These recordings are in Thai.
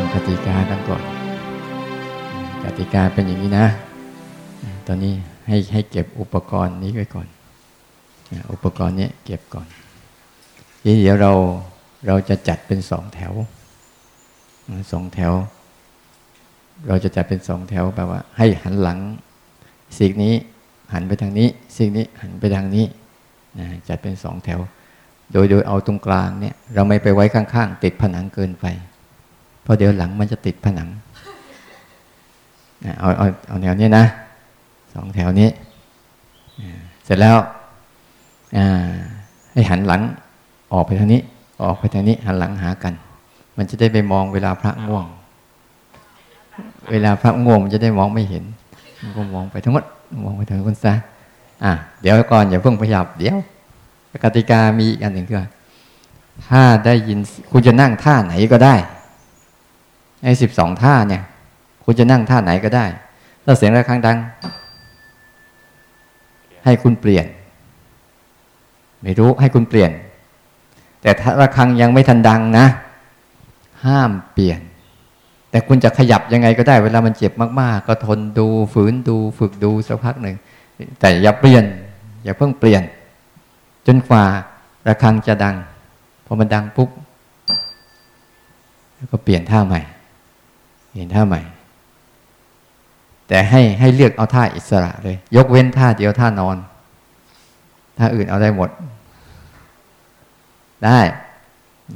ังกติกากันก่อน กติกาเป็นอย่างนี้นะ ตอนนี้ให้ให้เก็บอุปกรณ์นี้ไว้ก่อน อุปกรณ์นี้เก็บก่อนทีเดี๋ยวเราเราจะจัดเป็นสองแถวสองแถว เราจะจัดเป็นสองแถวแปลว่า ให้หันหลังสิ่งนี้หันไปทางนี้สิ่งนี้หันไปทางนี้จัดเป็นสองแถว โดยโดยเอาตรงกลางเนี่ย เราไม่ไปไว้ข้างๆ ติดผนังเกินไป ราะเดี๋ยวหลังมันจะติดผนังเอาเอาเอาแนวนี้นะสองแถวนี้ เสร็จแล้วให้หันหลังออกไปทางนี้ ออกไปทางนี้ หันหลังหากัน มันจะได้ไปมองเวลาพระง่วง เวลาพระง่วงมันจะได้มองไม่เห็นมันก็มองไปทั้งหมดมองไปทางคนซะอะเดี๋ยวก่อนอย่าเพิ่งพยับเดี๋ยวกติกามีอีกอันหนึ่งคือถ้าได้ยินคุณจะนั่งท่าไหนก็ได้ ไอ้สิบสองท่าเนี่ย คุณจะนั่งท่าไหนก็ได้ ถ้าเสียงระฆังดัง ให้คุณเปลี่ยน ไม่รู้ให้คุณเปลี่ยน แต่ถ้าระฆังยังไม่ทันดังนะ ห้ามเปลี่ยน แต่คุณจะขยับยังไงก็ได้ เวลามันเจ็บมาก ๆ ก็ทนดูฝืนดูฝึกดูสักพักหนึ่ง แต่อย่าเปลี่ยน อย่าเพิ่งเปลี่ยน จนกว่าระฆังจะดังพอมันดังปุ๊บ แล้วก็เปลี่ยนท่าใหม่ เห็นท่าใหม่ แต่ให้ให้เลือกเอาท่าอิสระเลย ยกเว้นท่าเดียวท่านอน ท่าอื่นเอาได้หมด ได้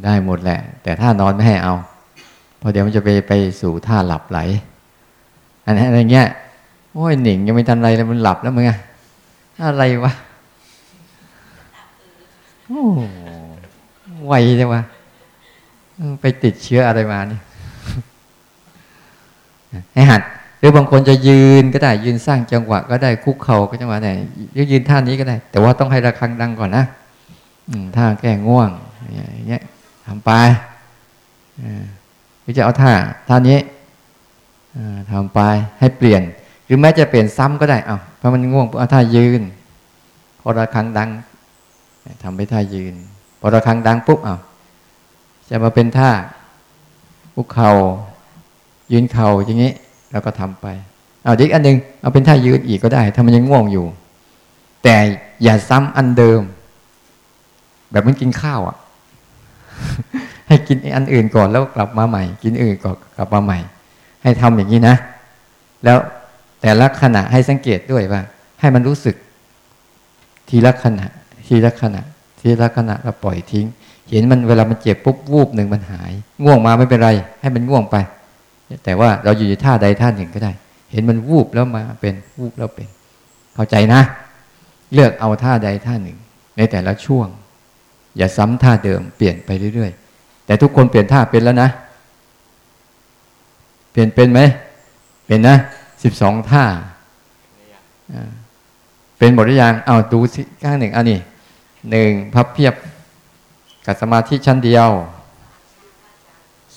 ได้หมดแหละ แต่ท่านอนไม่ให้เอาเพราะเดี๋ยวมันจะไปไปสู่ท่าหลับไหล อันนี้นอะไรเงี้ยโอ้ยหนิงยังไม่ทันไรเลยมันหลับแล้วมึงอะอะไรวะโอ้ไวจังวะไปติดเชื้ออะไรมาเนี่ย ให้หัดหรือบางคนจะยืนก็ได้ยืนสร้างจังหวะก็ได้คุกเข่าก็จังหวะไหนยืนท่านี้ก็ได้ แต่ว่าต้องให้ระฆังดังก่อนนะท่าแก้ง่วงอย่างเงี้ยทำไปหรือจะเอาท่าท่านี้ทำไปให้เปลี่ยน หรือแม้จะเปลี่ยนซ้ำก็ได้เอาเพราะมันง่วงเอาท่ายืนพอระฆังดังทำไปท่ายืนพอระฆังดังปุ๊บเอาจะมาเป็นท่าคุกเข่า ยืนเข่าอย่างนี้แล้วก็ทำไป เอาอีกอันหนึ่งเอาเป็นท่ายืนอีกก็ได้ ถ้ามันยังง่วงอยู่ แต่อย่าซ้ำอันเดิม แบบมันกินข้าวอะ ให้กินอันอื่นก่อนแล้วกลับมาใหม่ กินอื่นก่อนกลับมาใหม่ ให้ทำอย่างนี้นะ แล้วแต่ละขณะให้สังเกตด้วยว่า ให้มันรู้สึก ทีละขณะ ทีละขณะ ทีละขณะแล้วปล่อยทิ้ง เห็นมันเวลามันเจ็บปุ๊บวูบหนึ่งมันหาย ง่วงมาไม่เป็นไร ให้มันง่วงไป แต่ว่าเราอยู่ในท่าใดท่าหนึ่งก็ได้ เห็นมันวูบแล้วมาเป็นวูบแล้วเป็น เข้าใจนะ เลือกเอาท่าใดท่าหนึ่ง ในแต่ละช่วง อย่าซ้ำท่าเดิมเปลี่ยนไปเรื่อยๆ แต่ทุกคนเปลี่ยนท่าเป็นแล้วนะ เปลี่ยนเป็นไหม เป็นนะสิบสองท่าเป็นหมดหรือยังเอาดูสิข้างหนึ่งอันนี้หนึ่งพับเพียบกับสมาธิชั้นเดียว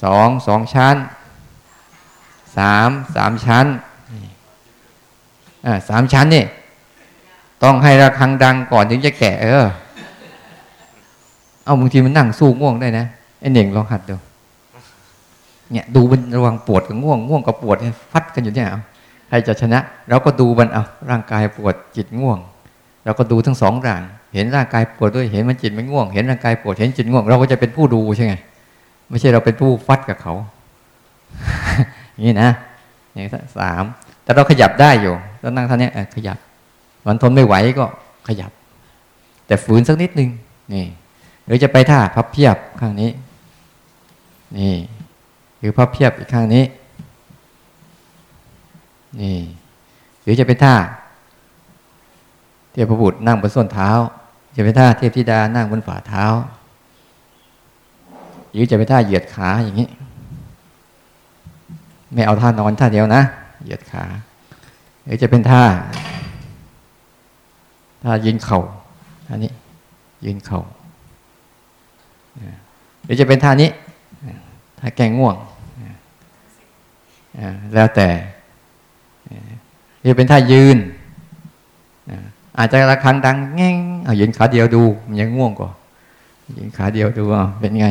สองสองชั้น สามสามชั้นอ่าสามชั้นนี่ต้องให้ระฆังดังก่อนถึงจะแกะ เออ เอาบางทีมันนั่งสู้ง่วงได้นะไอ้เน่งลองหัดดูเนี่ย ดูมันระวังปวดกับง่วงง่วงกับปวดฟัดกันอยู่เนี่ยใครจะชนะเราก็ดูมันเอาร่างกายปวดจิตง่วงเราก็ดูทั้งสองร่าง เห็นร่างกายปวดด้วยเห็นมันจิตมันง่วง เห็นร่างกายปวดเห็นจิตง่วง เราก็จะเป็นผู้ดูใช่ไหมไม่ใช่เราเป็นผู้ฟัดกับเขา นี่นะอย่างสามแต่เราขยับได้อยู่เรานั่งท่านี้ขยับ มันทนไม่ไหวก็ขยับ แต่ฝืนสักนิดนึงนี่ หรือจะไปท่าพับเพียบข้างนี้ นี่ หรือพับเพียบอีกข้างนี้ นี่ หรือจะไปท่า เทพบุตรนั่งบนส้นเท้า จะไปท่าเทพธิดานั่งบนฝ่าเท้า หรือจะไปท่าเหยียดขาอย่างนี้ ไม่เอาท่านอนท่าเดียวนะ เหยียดขาหรือจะเป็นท่า ท่ายืนเข่าท่านี้ ยืนเข่าหรือจะเป็นท่านี้ท่าแกงง่วงแล้วแต่หรือเป็นท่ายืนอาจจะระคังดังแง่งเอายืนขาเดียวดู มันยังง่วงกว่ายืนขาเดียวดูเป็นไง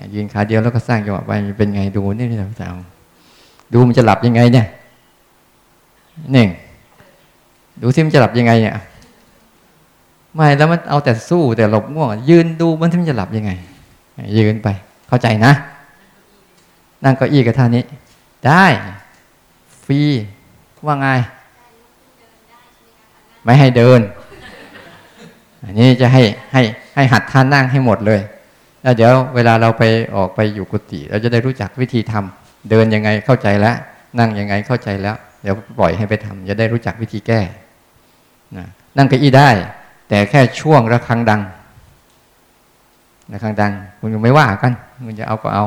ยยืนขาเดียวแล้วก็สร้างจังหวะไปเป็นไงดูนี่นี่สาวดูมันจะหลับยังไงเนี่ยหนึ่งดูซิมันจะหลับยังไงเนี่ยไม่แล้วมันเอาแต่สู้แต่หลบง่วง ยืนดูมันที่มันจะหลับยังไง ยืนไป เข้าใจนะ นั่งเก้าอี้กับท่านี้ ได้ ฟรีว่าไง ไม่ให้เดิน อันนี้จะให้ให้ให้หัดท่านั่งให้หมดเลย เดี๋ยวเวลาเราไปออกไปอยู่กุฏิเราจะได้รู้จักวิธีทำเดินยังไงเข้าใจแล้ว นั่งยังไงเข้าใจแล้ว เดี๋ยวปล่อยให้ไปทำจะได้รู้จักวิธีแก้นะนั่งเก้าอี้ได้ แต่แค่ช่วงระฆังดังระฆังดังคุณยังไม่ว่ากันคุณจะเอาก็เอา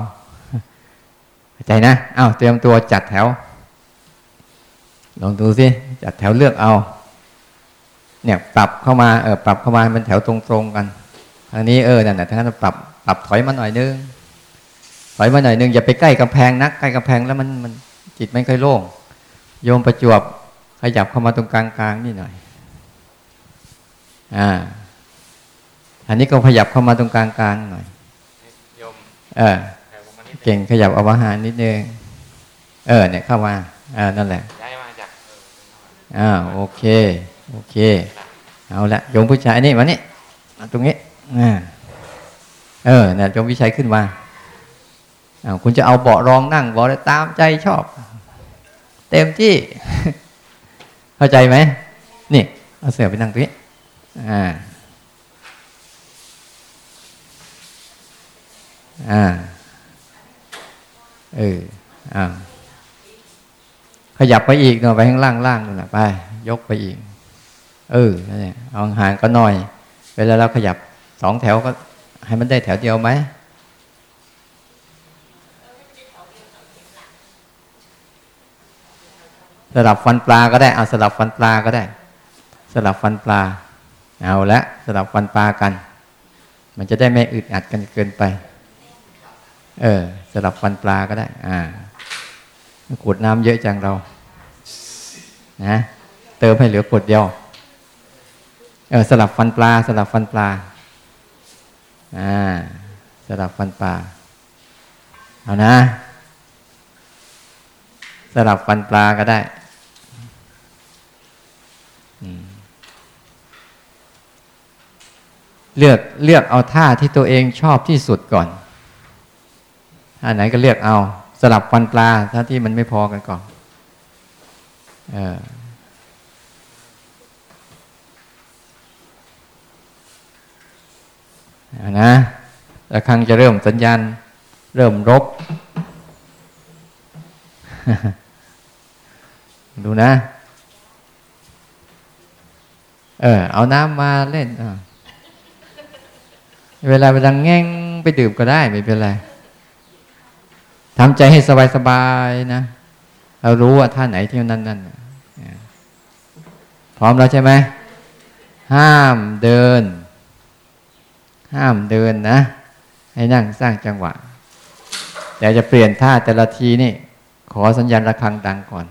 เข้าใจนะอ้าวเตรียมตัวจัดแถว ลองดูสิจัดแถวเลือกเอา เนี่ยปรับเข้ามาเออปรับเข้ามาเป็นแถวตรงๆกันทางนี้เออนั่นแหละทางนั้นปรับ ปรับถอยมาหน่อยนึงถอยมาหน่อยนึงอย่าไปใกล้กำแพงนักใกล้กำแพงแล้วมันมันจิตไม่ค่อยโล่งโยมประจวบขยับเข้ามาตรงกลางๆนี่หน่อยอ่าอันนี้ก็ขยับเข้ามาตรงกลางๆหน่อยเออเก่งขยับเอาอาหารนิดนึงเออ เนี่ยเข้ามาอ่านั่นแหละย้ายมาจากอ่าโอเค โอเค เอาละโยมผู้ชายนี่มานี่มาตรงนี้อ่า เออเนี่ยโยมวิชัยขึ้นมาคุณจะเอาเบาะรองนั่งเบาะตามใจชอบ เต็มที่ เข้าใจไหมนี่ เอาเสือไปนั่งตรงนี้อ่าอ่าเอออ่าขยับไปอีกหน่อยไปข้างล่างล่างนู่นแหละไป ยกไปอีก เออนั่นแหละเอาห่างก็หน่อย เวลาเราขยับสองแถวก็ ให้มันได้แถวเดียวไหมสลับฟันปลาก็ได้ เอาสลับฟันปลาก็ได้ สลับฟันปลา เอาละสลับฟันปลากัน มันจะได้ไม่อึดอัดกันเกินไป เออ สลับฟันปลาก็ได้ อ่าขวดน้ำเยอะจังเรา นะ เติมให้เหลือขวดเดียว เออ สลับฟันปลา สลับฟันปลา อ่าสลับฟันปลาเอานะ สลับฟันปลาก็ได้เลือกเลือกเอาท่าที่ตัวเองชอบที่สุดก่อนท่าไหนก็เลือกเอา สลับฟันปลาถ้าที่มันไม่พอกันก่อน เออ นะแล้วครั้งจะเริ่มสัญญาณ เริ่มรบ ดูนะ เออ เอาน้ำมาเล่นเวลาไปดังแง่งไปดื่มก็ได้ไม่เป็นไรทำใจให้สบายๆนะ เรารู้ว่าท่าไหนที่นั่นนั่นพร้อมแล้วใช่ไหม ห้ามเดิน ห้ามเดินนะ ให้นั่งสร้างจังหวะ แต่จะเปลี่ยนท่าแต่ละทีนี่ ขอสัญญาณระฆังดังก่อน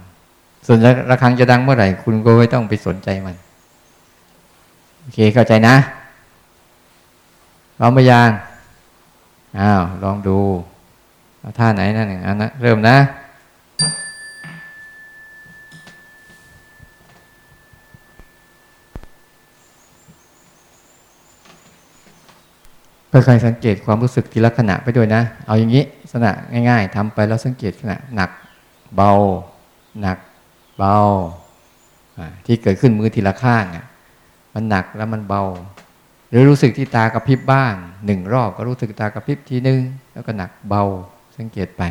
ส่วนระฆังจะดังเมื่อไหร่ คุณก็ไม่ต้องไปสนใจมัน โอเคเข้าใจนะลองไปยางอ้าวลองดูท่าไหนนั่นอันนะเริ่มนะ ค่อยๆสังเกตความรู้สึกทีละขณะไปด้วยนะ เอาอย่างนี้สนะง่าย ๆทำไปแล้วสังเกตขณะหนักเบา หนักเบาที่เกิดขึ้นมือทีละข้างมันหนักแล้วมันเบา หรือรู้สึกที่ตากระพริบบ้างหนึ่งรอบก็รู้สึกตากระพริบทีนึง แล้วก็หนักเบาสังเกตไป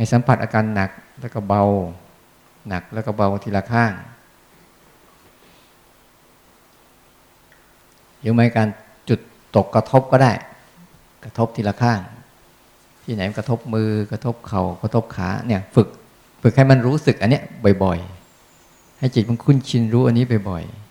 ให้สัมผัสอาการหนักแล้วก็เบา หนักแล้วก็เบาทีละข้างหรือไม่การจุดตกกระทบก็ได้ กระทบทีละข้าง ที่ไหนกระทบมือกระทบเขา่ากระทบขาเนี่ยฝึก ฝึกให้มันรู้สึกอันเนี้ยบ่อย ๆ ให้จิตมันคุ้นชินรู้อันนี้บ่อยๆ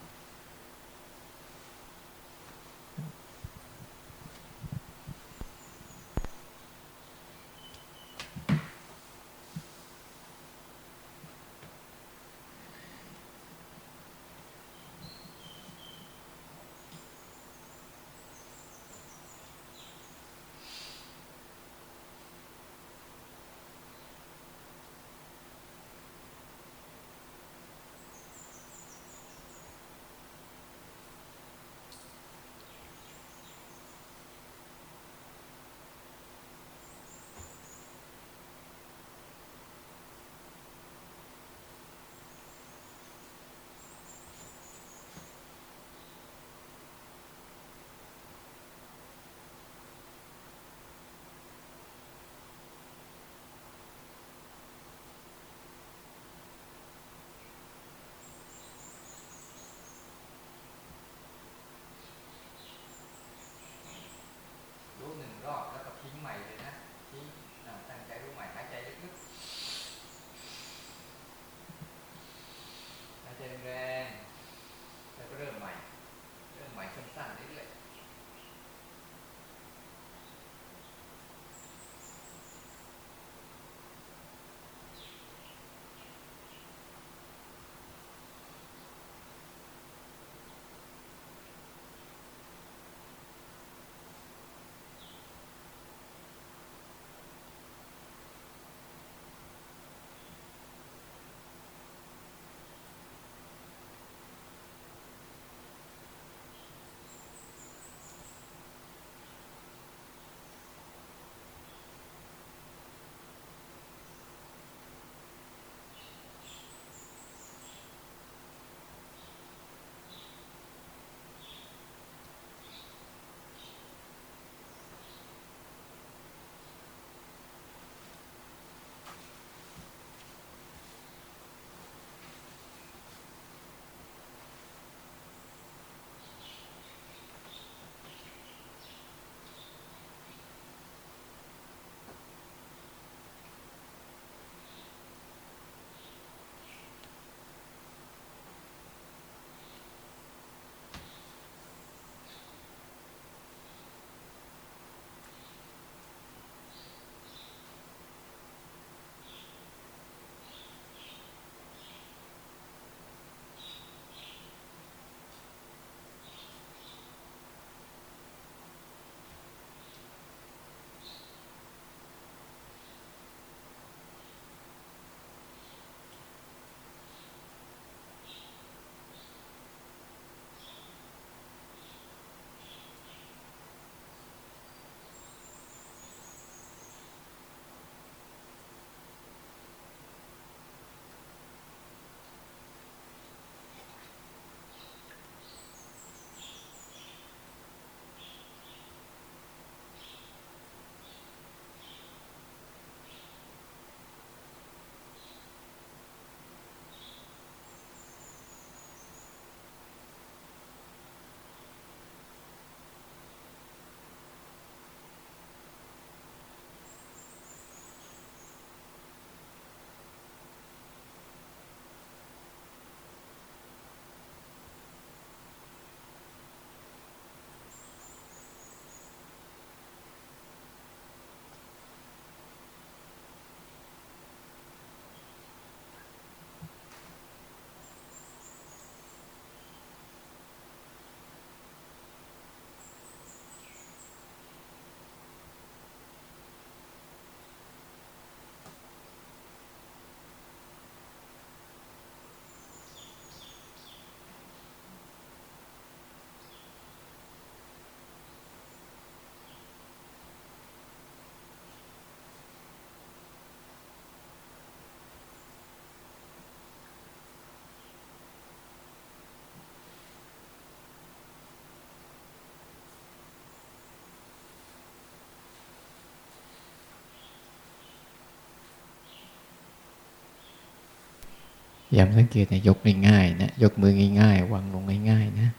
ย้ำสังเกตนะยกง่ายๆนะยกมือง่าย ๆ วางลงง่าย ๆ นะ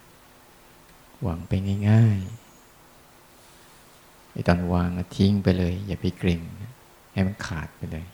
วางไปง่ายๆไอ้ตอนวางทิ้งไปเลย อย่าไปเกร็งให้มันขาดไปเลย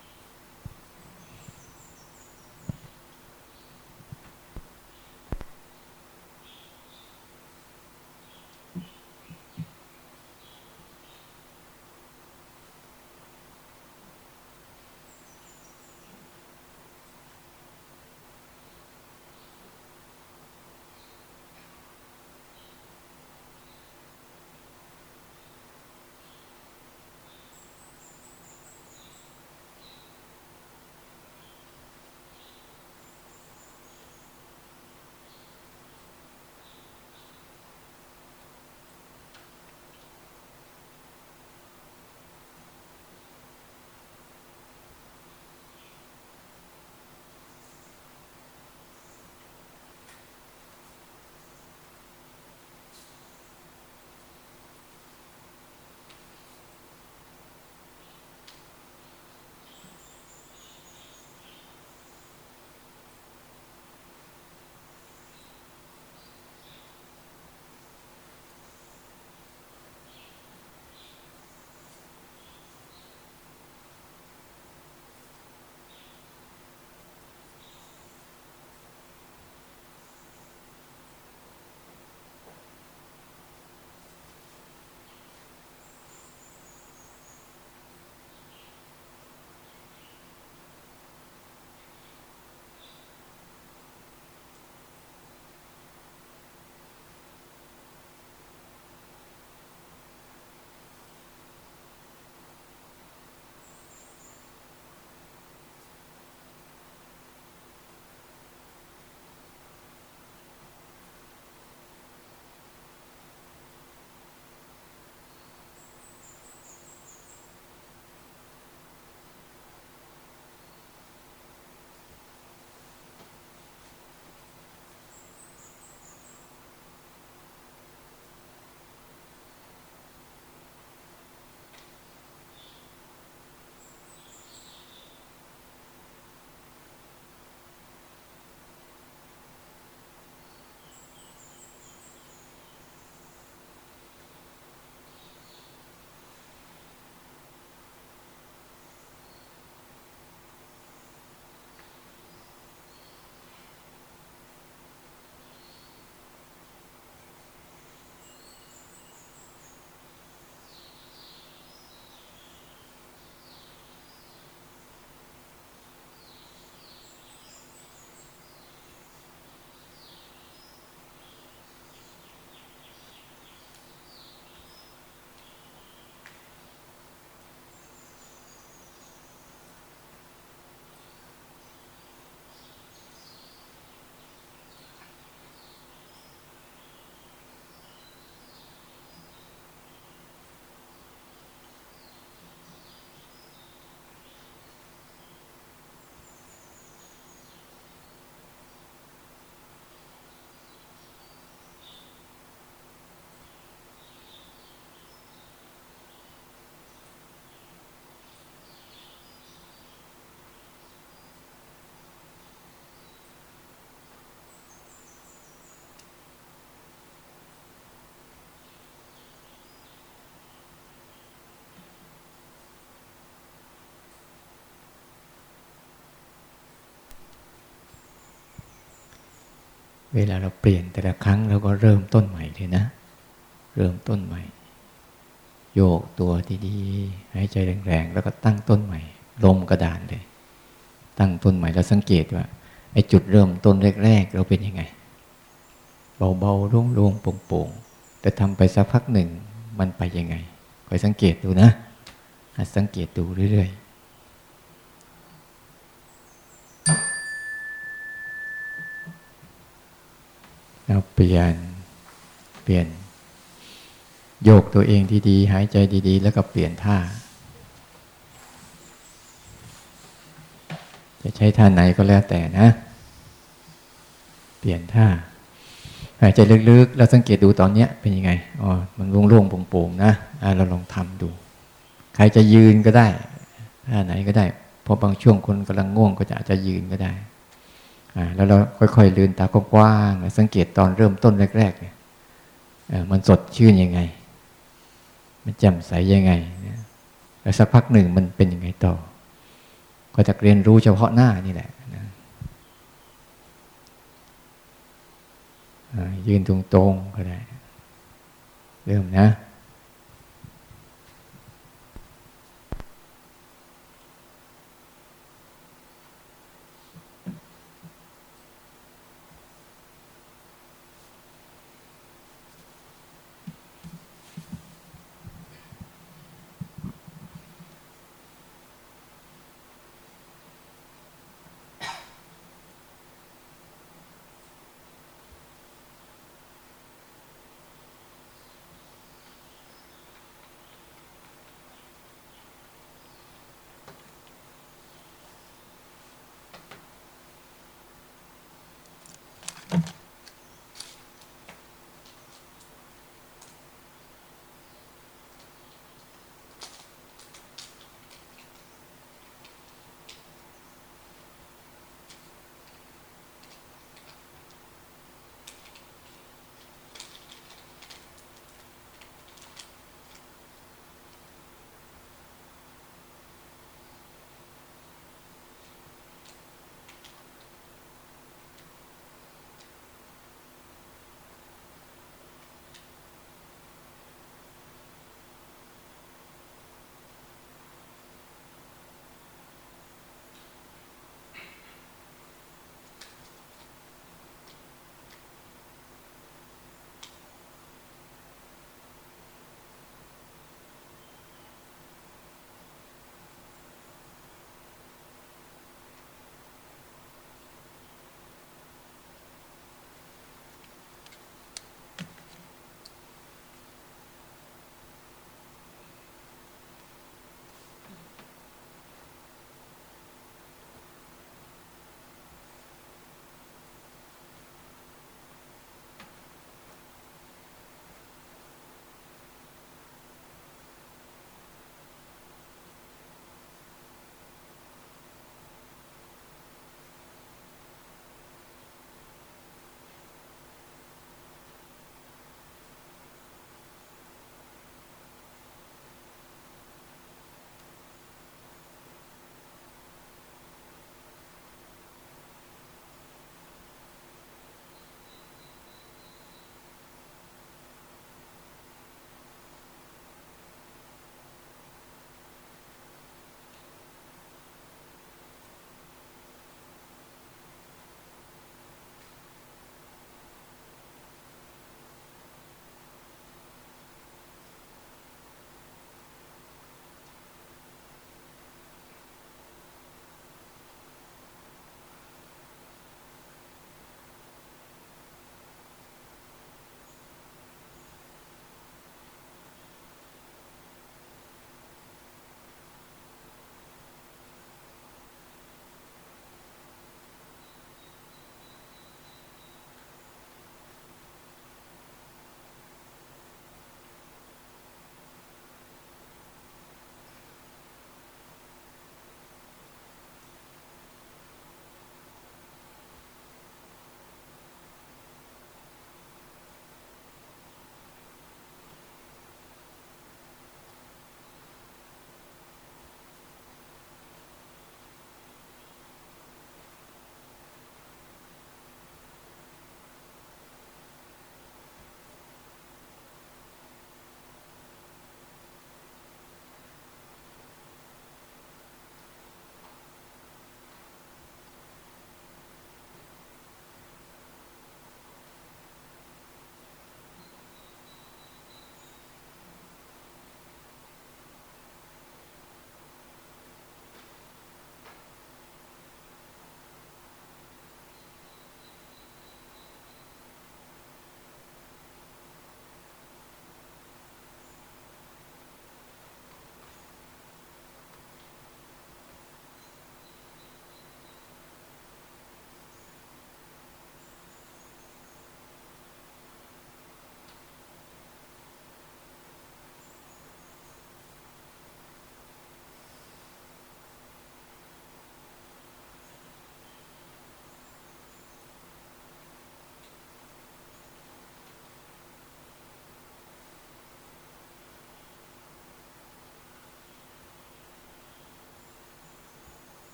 เวลาเราเปลี่ยนแต่ละครั้งเราก็เริ่มต้นใหม่เลยนะ เริ่มต้นใหม่ โยกตัวดีๆหายใจแรงๆแล้วก็ตั้งต้นใหม่ลมกระดานเลย ตั้งต้นใหม่แล้วสังเกตว่าไอ้จุดเริ่มต้นแรก ๆ เราเป็นยังไง เบาๆโล่งๆโปร่งๆแต่ทำไปสักพักหนึ่งมันไปยังไงคอยสังเกตดูนะสังเกตดูเรื่อยๆ เปลี่ยน เปลี่ยน โยกตัวเองดีๆหายใจดีๆ แล้วก็เปลี่ยนท่า จะใช้ท่าไหนก็แล้วแต่นะ เปลี่ยนท่า หายใจลึกๆ แล้วสังเกตดูตอนเนี้ยเป็นยังไง อ๋อ มันโล่งๆโปร่งๆ นะเราลองทำดู ใครจะยืนก็ได้ท่าไหนก็ได้พราะบางช่วงคนกำลังง่วงก็จะอาจจะยืนก็ได้ แล้วเราค่อยๆลืนตากว้างๆสังเกตตอนเริ่มต้นแรกๆเนี่ยมันสดชื่นยังไง มันแจ่มใสยังไงแล้วสักพักหนึ่งมันเป็นยังไงต่อ ก็จะเรียนรู้เฉพาะหน้านี่แหละยืนตรงๆก็ได้ เริ่มนะ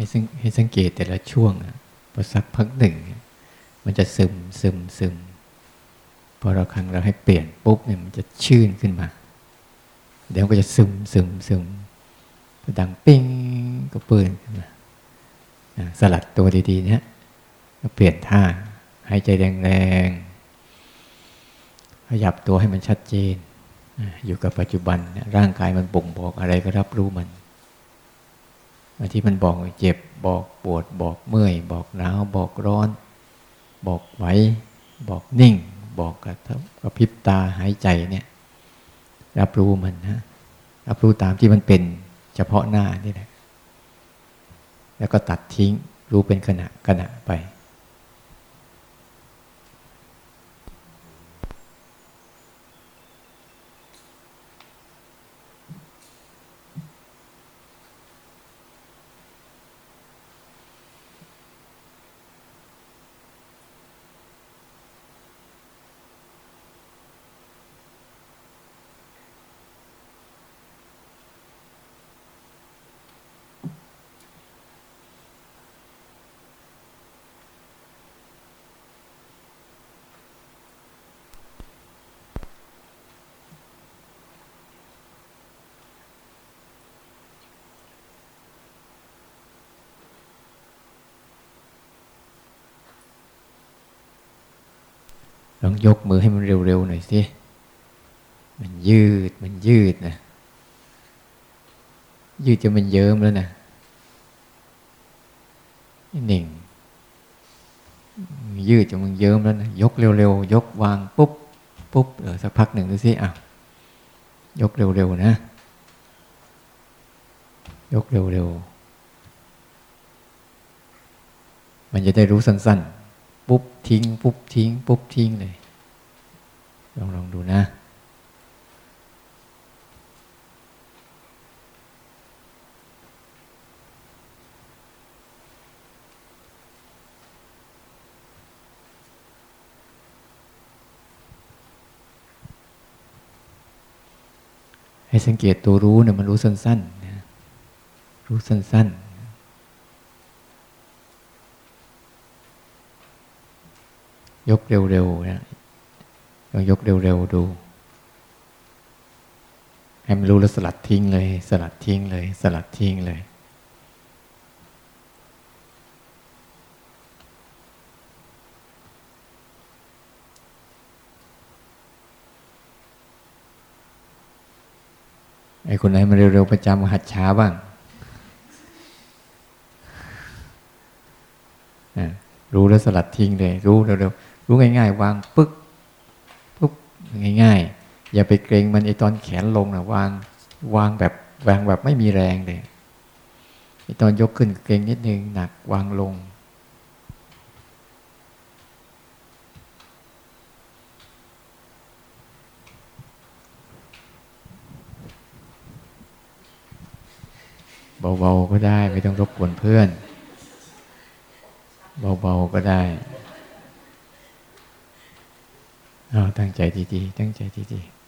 ให้สังให้สังเกตแต่ละช่วงพอสักพักหนึ่ง มันจะซึมซึมซึมพอเราครั้งเราให้เปลี่ยนปุ๊บเนี่ยมันจะชื่นขึ้นมา เดี๋ยวก็จะซึมซึมซึมดังปิ้งก็เปิดขึ้นมาสลัดตัวดีๆเนี่ยก็เปลี่ยนท่าหายใจแรงๆขยับตัวให้มันชัดเจน อยู่กับปัจจุบันร่างกายมันบ่งบอกอะไรก็รับรู้มัน ที่มันบอกเจ็บบอกปวดบอกเมื่อย บอกหนาวบอกร้อน บอกไหวบอกนิ่ง บอกกระทบกระพริบตาหายใจเนี่ย รับรู้มันนะรับรู้ตามที่มันเป็นเฉพาะหน้านี่แหละแล้วก็ตัดทิ้งรู้เป็นขณะขณะไป ยกมือให้มันเร็วๆหน่อยสิ มันยืด มันยืดนะ ยืดจนมันเยิ้มแล้วนะหนึ่ง ยืดจนมันเยิ้มแล้วนะ ยกเร็วๆ ยกวางปุ๊บ ปุ๊บเออสักพักหนึ่งดูสิอะยกเร็วๆนะ ยกเร็วๆ มันจะได้รู้สั้นๆ ปุ๊บทิ้ง ปุ๊บทิ้ง ปุ๊บทิ้งเลย ลองลองดูนะให้สังเกตตัวรู้เนี่ยมันรู้สั้นๆนะรู้สั้นๆยกเร็วๆนะ ลองยกเร็วๆดูให้มันรู้แล้วสลัดทิ้งเลย สลัดทิ้งเลย สลัดทิ้งเลยไอ้คนไหนมาเร็วๆประจำหัดช้าบ้าง รู้แล้วสลัดทิ้งเลย รู้เร็วๆ รู้ง่ายๆ วางปึ๊ก ง่าย ๆ อย่าไปเกรงมันไอตอนแขนลงนะวางวางแบบวางแบบไม่มีแรงเลยไอตอนยกขึ้นเกรงนิดนึงหนักวางลง เบาๆก็ได้ไม่ต้องรบกวนเพื่อน เบาๆก็ได้ เอาตั้งใจดีๆ ตั้งใจดีๆ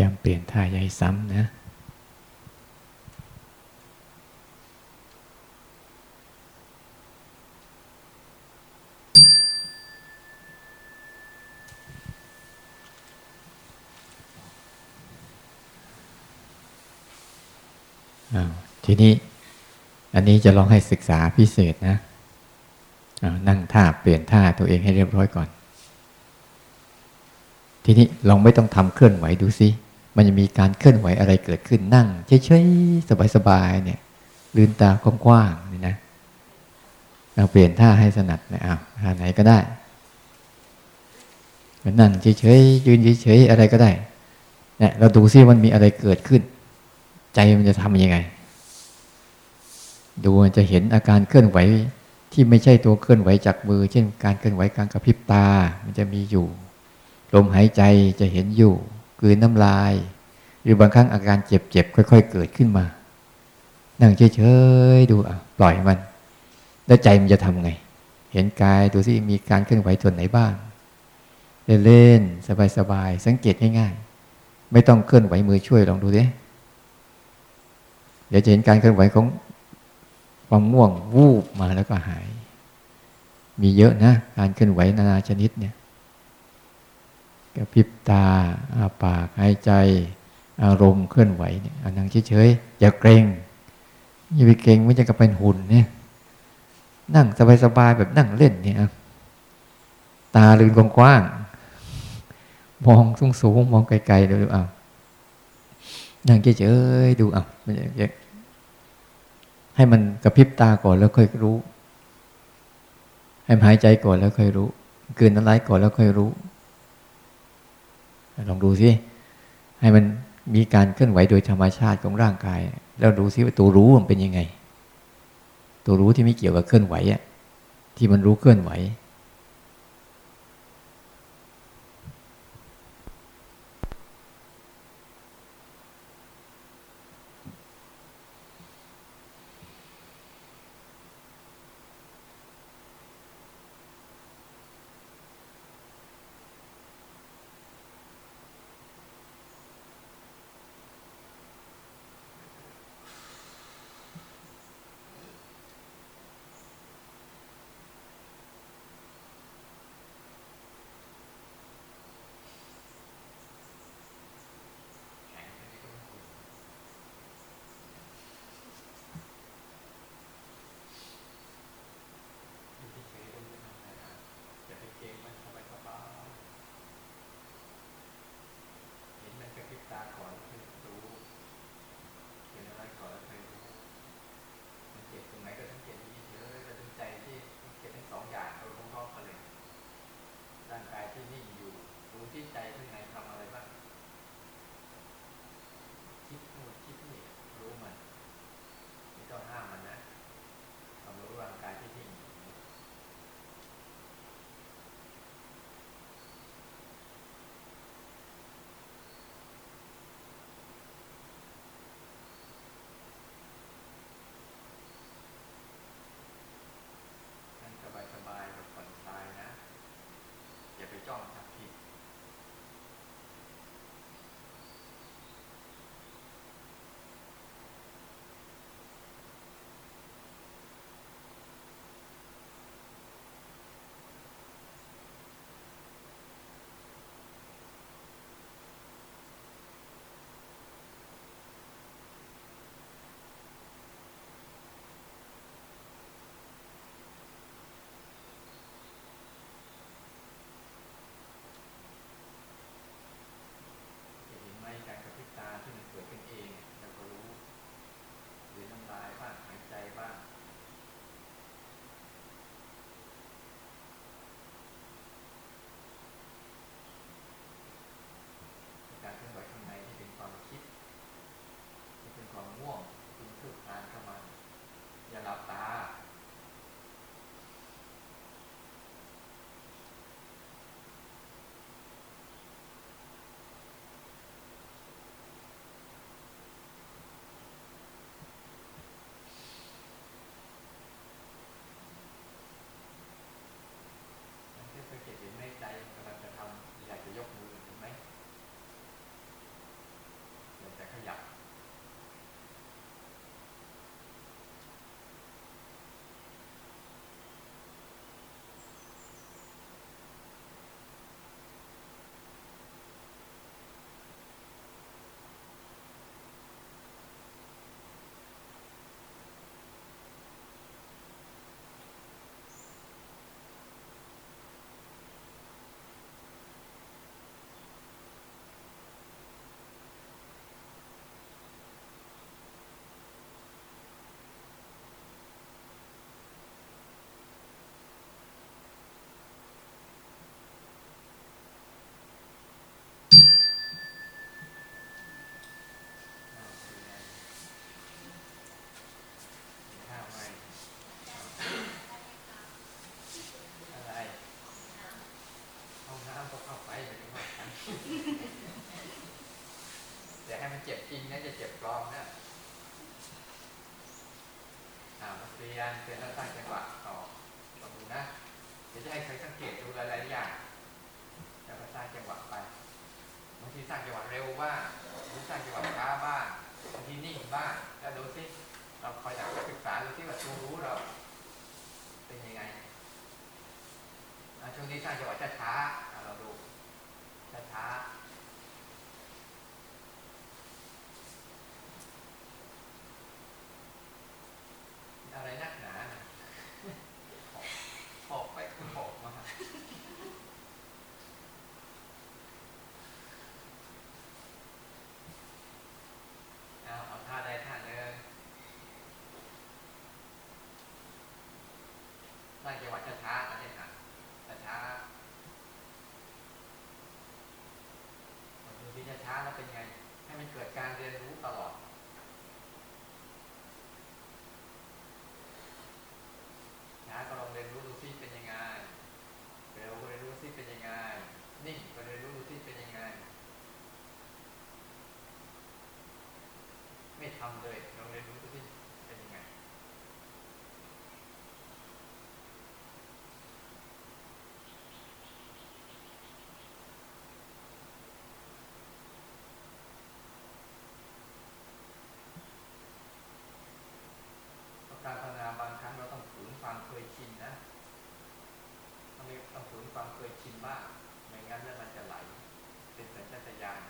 ยามเปลี่ยนท่าใหญ่ซ้ำนะทีนี้อันนี้จะลองให้ศึกษาพิเศษนะนั่งท่าเปลี่ยนท่าตัวเองให้เรียบร้อยก่อน ทีนี้ลองไม่ต้องทำเคลื่อนไหวดูสิมันจะมีการเคลื่อนไหวอะไรเกิดขึ้นนั่งเฉยๆสบายๆเนี่ยลืมตากว้างๆนี่นะเราเปลี่ยนท่าให้สนัดนะอ้าวท่าไหนก็ได้นั่งเฉยๆยืนเฉยๆอะไรก็ได้เนี่ยเราดูซิมันมีอะไรเกิดขึ้น ใจมันจะทำยังไง ดูมันจะเห็นอาการเคลื่อนไหวที่ไม่ใช่ตัวเคลื่อนไหวจากมือ เช่น การเคลื่อนไหวการกระพริบตา มันจะมีอยู่ ลมหายใจจะเห็นอยู่กืนน้ำลาย หรือบางครั้งอาการเจ็บๆค่อย ๆ เกิดขึ้นมา นั่งเฉยๆดูอะปล่อยมัน แล้วใจมันจะทำไง เห็นกายดูสิมีการเคลื่อนไหวส่วนไหนบ้างเล่นๆสบายๆสังเกตง่ายๆ ไม่ต้องเคลื่อนไหวมือช่วยลองดูดิเดี๋ยวจะเห็นการเคลื่อนไหวของความง่วงวูบมาแล้วก็หาย มีเยอะนะ การเคลื่อนไหวนานาชนิดเนี่ย กระพริบตาอาปากหายใจ อารมณ์เคลื่อนไหวเนี่ยนั่งเฉยๆอย่าเกรงอย่าไปเกรงไม่จะกับเป็นหุ่นเนี่ยนั่งสบายๆแบบนั่งเล่นเนี่ยตาลืนกว้างๆมองสูงๆมองไกลๆดูเอานั่งเฉยๆดูเอาให้มันกระพริบตาก่อนแล้วค่อยรู้ ให้หายใจก่อนแล้วค่อยรู้กืนน้ำลายก่อนแล้วค่อยรู้ ลองดูสิให้มันมีการเคลื่อนไหวโดยธรรมชาติของร่างกาย แล้วดูซิว่าตัวรู้มันเป็นยังไง ตัวรู้ที่ไม่เกี่ยวกับเคลื่อนไหวอะที่มันรู้เคลื่อนไหว ยนเป็นแล้วตั้งจังหวะต่อลองดูนะเดี๋ยวจะให้ใครสังเกตดูหลายๆอย่างแล้วก็สร้างจังหวะไปบางทีสร้างจังหวะเร็วบ้างบางทีสร้างจังหวะช้าบ้างบางทีนิ่งบ้างแล้วดูสิเราคอยดักศึกษาดูที่ว่าตัวรู้เรา เป็นยังไงช่วงนี้สร้างจังหวะช้าๆเราดูช้าๆอะไรนักหนาน่ะหอบไปหอบมา เอาเอาท่าใดท่าหนึ่ง สร้างจังหวะช้าๆนะเนี่ยค่ะช้าๆดูที่ช้าๆแล้วเป็นไง ให้มันเกิดการเรียนรู้ตลอดช้าก็ลองเรียนรู้ดูซิเป็นยังไงเร็วก็เรียนรู้ซิเป็นยังไง นิ่งก็เรียนรู้ดูซิเป็นยังไง ไม่ทำเลยลองเรียนรู้ดูซิเป็นยังไง เพราะการพัฒนาบางครั้งเราต้องฝืนความเคยชินนะต้องมีต้องฝืนความเคยชินบ้างไม่งั้นแล้วมันจะไหล เป็นสัญชาตญาณ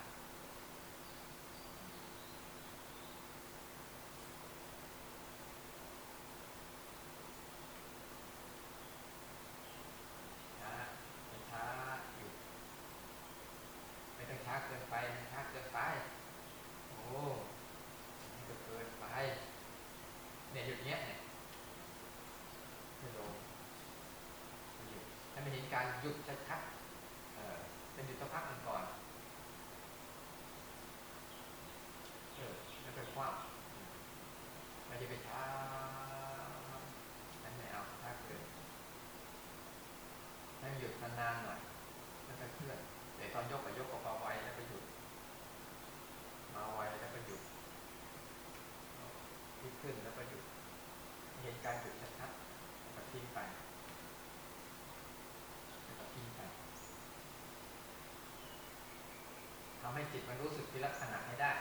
ช้าช้าหยุดไม่ต้องช้าเกินไปไม่ช้าเกินไป โอ้นี่ก็เกินไป เนี่ยหยุดเนี้ยเนี่ยไม่ลงหยุดให้มันเห็นการหยุดชัดๆเออเป็นหยุดสักพักหนึ่งก่อน เออแล้วไปคว้าไม่ได้ไปช้านั่นไม่เอาช้าเกินให้มันหยุดนานๆหน่อย แล้วก็เคลื่อนเดี๋ยวตอนยกก็ยกออกมาไวแล้วก็หยุด มาไวแล้วก็หยุดที่ขึ้นแล้วก็หยุด เห็นการหยุดชัดๆแล้วก็ทิ้งไปแล้วก็ทิ้งไปทำให้ จิตมันรู้สึกที่ลักษณะให้ได้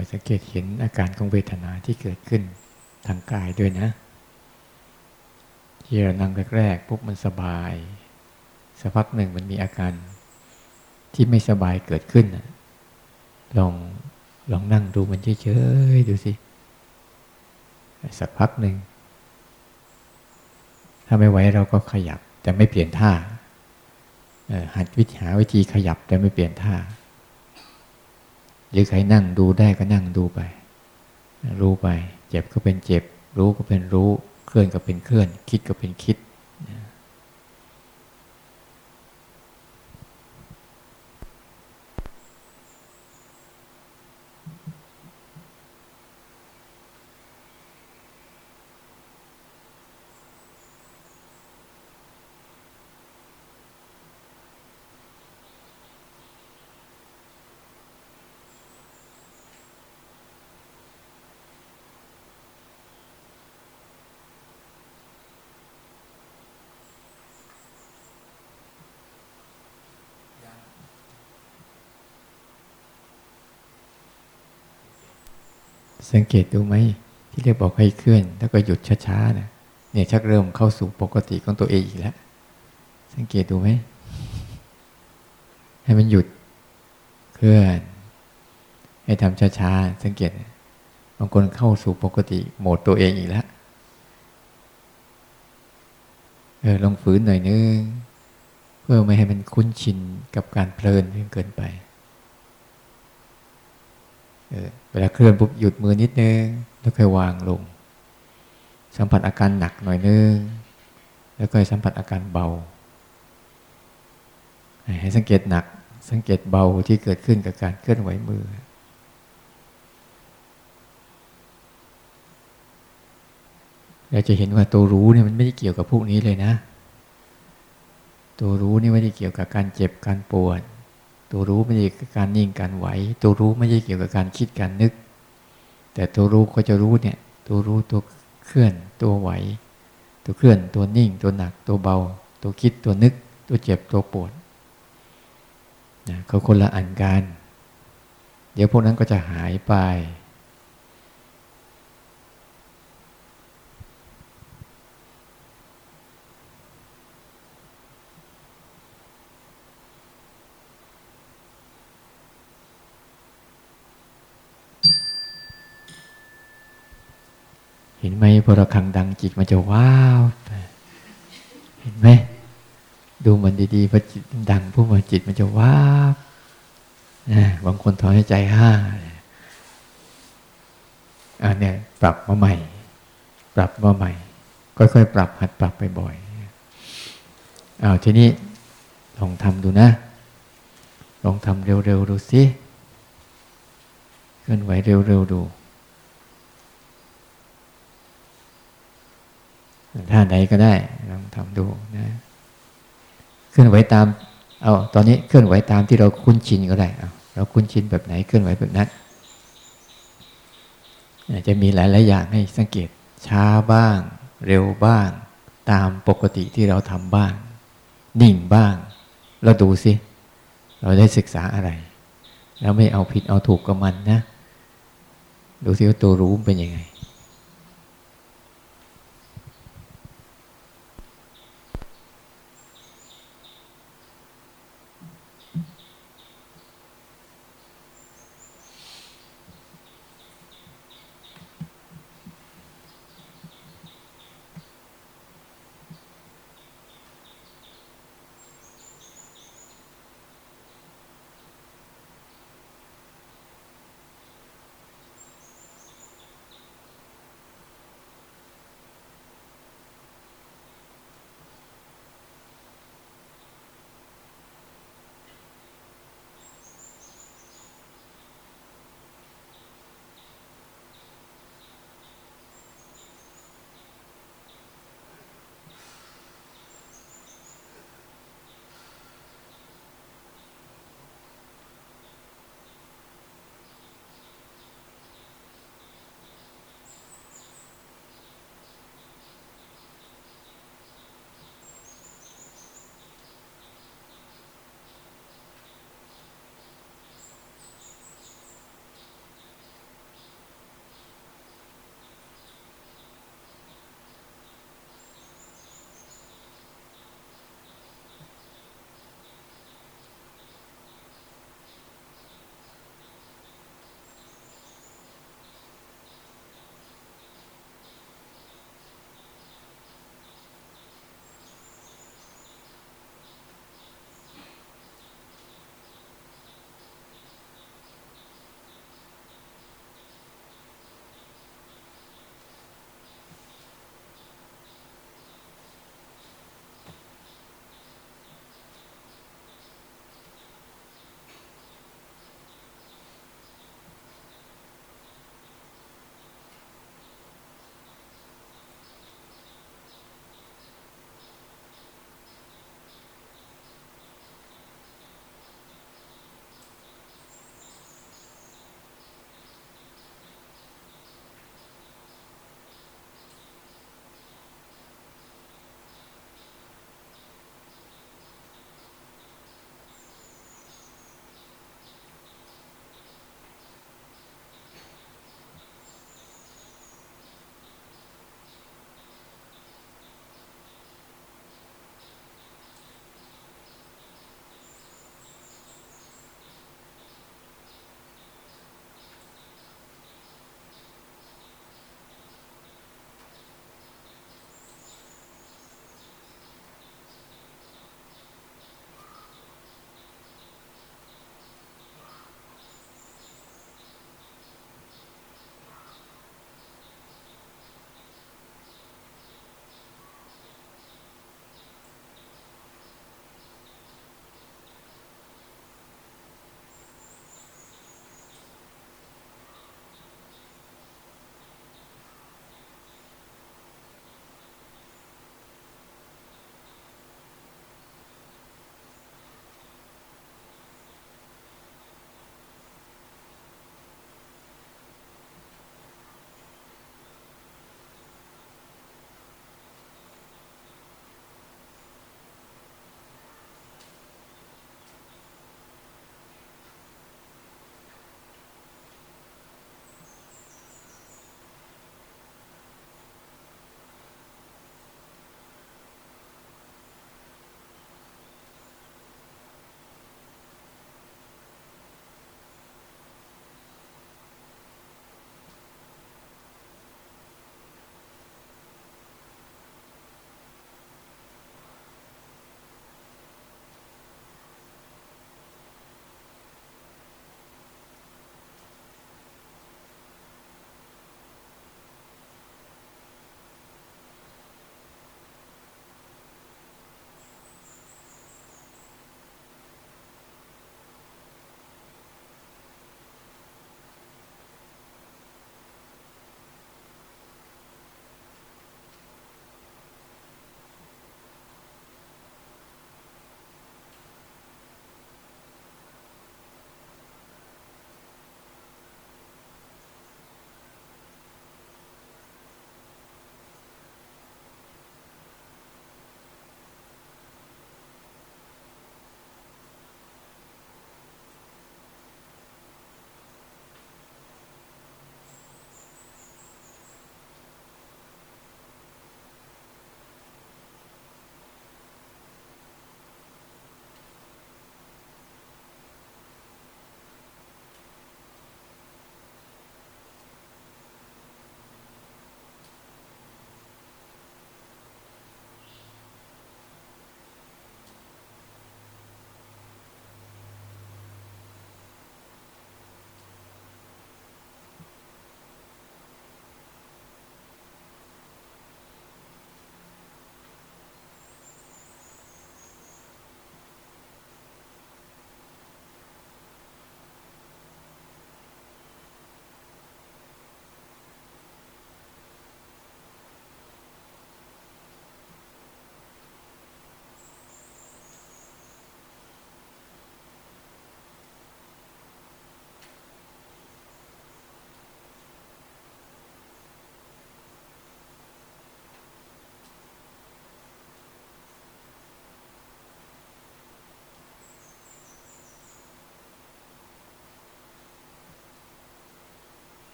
อยสังเกตเห็นอาการของเวทนาที่เกิดขึ้นทางกายด้วยนะที่เรานั่งแรกๆปุ๊บมันสบายสักพักหนึ่งมันมีอาการที่ไม่สบายเกิดขึ้นลองลองนั่งดูมันเฉยๆดูสิสักพักหนึ่งถ้าไม่ไหวเราก็ขยับแต่ไม่เปลี่ยนท่าหัดวิธีหาวิธีขยับแต่ไม่เปลี่ยนท่า หรือใครนั่งดูได้ก็นั่งดูไป รู้ไป เจ็บก็เป็นเจ็บ รู้ก็เป็นรู้ เคลื่อนก็เป็นเคลื่อน คิดก็เป็นคิด สังเกตดูไหมที่เรียกบอกให้เคลื่อน แล้วก็หยุดช้าๆนะเนี่ยชักเริ่มเข้าสู่ปกติของตัวเองอีกแล้ว สังเกตดูไหมให้มันหยุดเคลื่อน ให้ทำช้าๆสังเกตบางคนเข้าสู่ปกติโหมดตัวเองอีกแล้วเออลองฝืนหน่อยนึงเพื่อไม่ให้มันคุ้นชินกับการเพลินเกินไป เวลาเคลื่อนปุ๊บหยุดมือนิดนึง แล้วค่อยวางลง สัมผัสอาการหนักหน่อยนึง แล้วก็สัมผัสอาการเบา ให้สังเกตหนัก สังเกตเบาที่เกิดขึ้นกับการเคลื่อนไหวมือ เราจะเห็นว่าตัวรู้เนี่ยมันไม่ได้เกี่ยวกับพวกนี้เลยนะ ตัวรู้นี่ไม่ได้เกี่ยวกับการเจ็บการปวด ตัวรู้ไม่ใช่การนิ่งการไหว ตัวรู้ไม่ใช่เกี่ยวกับการคิดการนึก แต่ตัวรู้ก็จะรู้เนี่ย ตัวรู้ตัวเคลื่อน ตัวไหว ตัวเคลื่อน ตัวนิ่ง ตัวหนัก ตัวเบา ตัวคิดตัวนึก ตัวเจ็บตัวปวดนะเขาคนละอันกัน เดี๋ยวพวกนั้นก็จะหายไป เห็นไหมพอระฆังดังจิตมันจะว้าวเห็นไหมดูมันดีๆพอจิตดังพวกมันจิตมันจะว้าวบางคนถอนใจห้าอันเนี้ยปรับมาใหม่ ปรับมาใหม่ ค่อยๆปรับหัดปรับไปบ่อยอ้าวทีนี้ลองทำดูนะ ลองทำเร็วๆดูสิเคลื่อนไหวเร็วๆดู ท่าใดก็ได้ลองทำดูนะเคลื่อนไหวตามเอาตอนนี้เคลื่อนไหวตามที่เราคุ้นชินก็ได้เอาเราคุ้นชินแบบไหนเคลื่อนไหวแบบนั้นจะมีหลายๆอย่างให้สังเกตช้าบ้าง เร็วบ้าง ตามปกติที่เราทำบ้าง นิ่งบ้าง เราดูสิ เราได้ศึกษาอะไร แล้วไม่เอาผิดเอาถูกกับมันนะ ดูสิว่าตัวรู้เป็นยังไง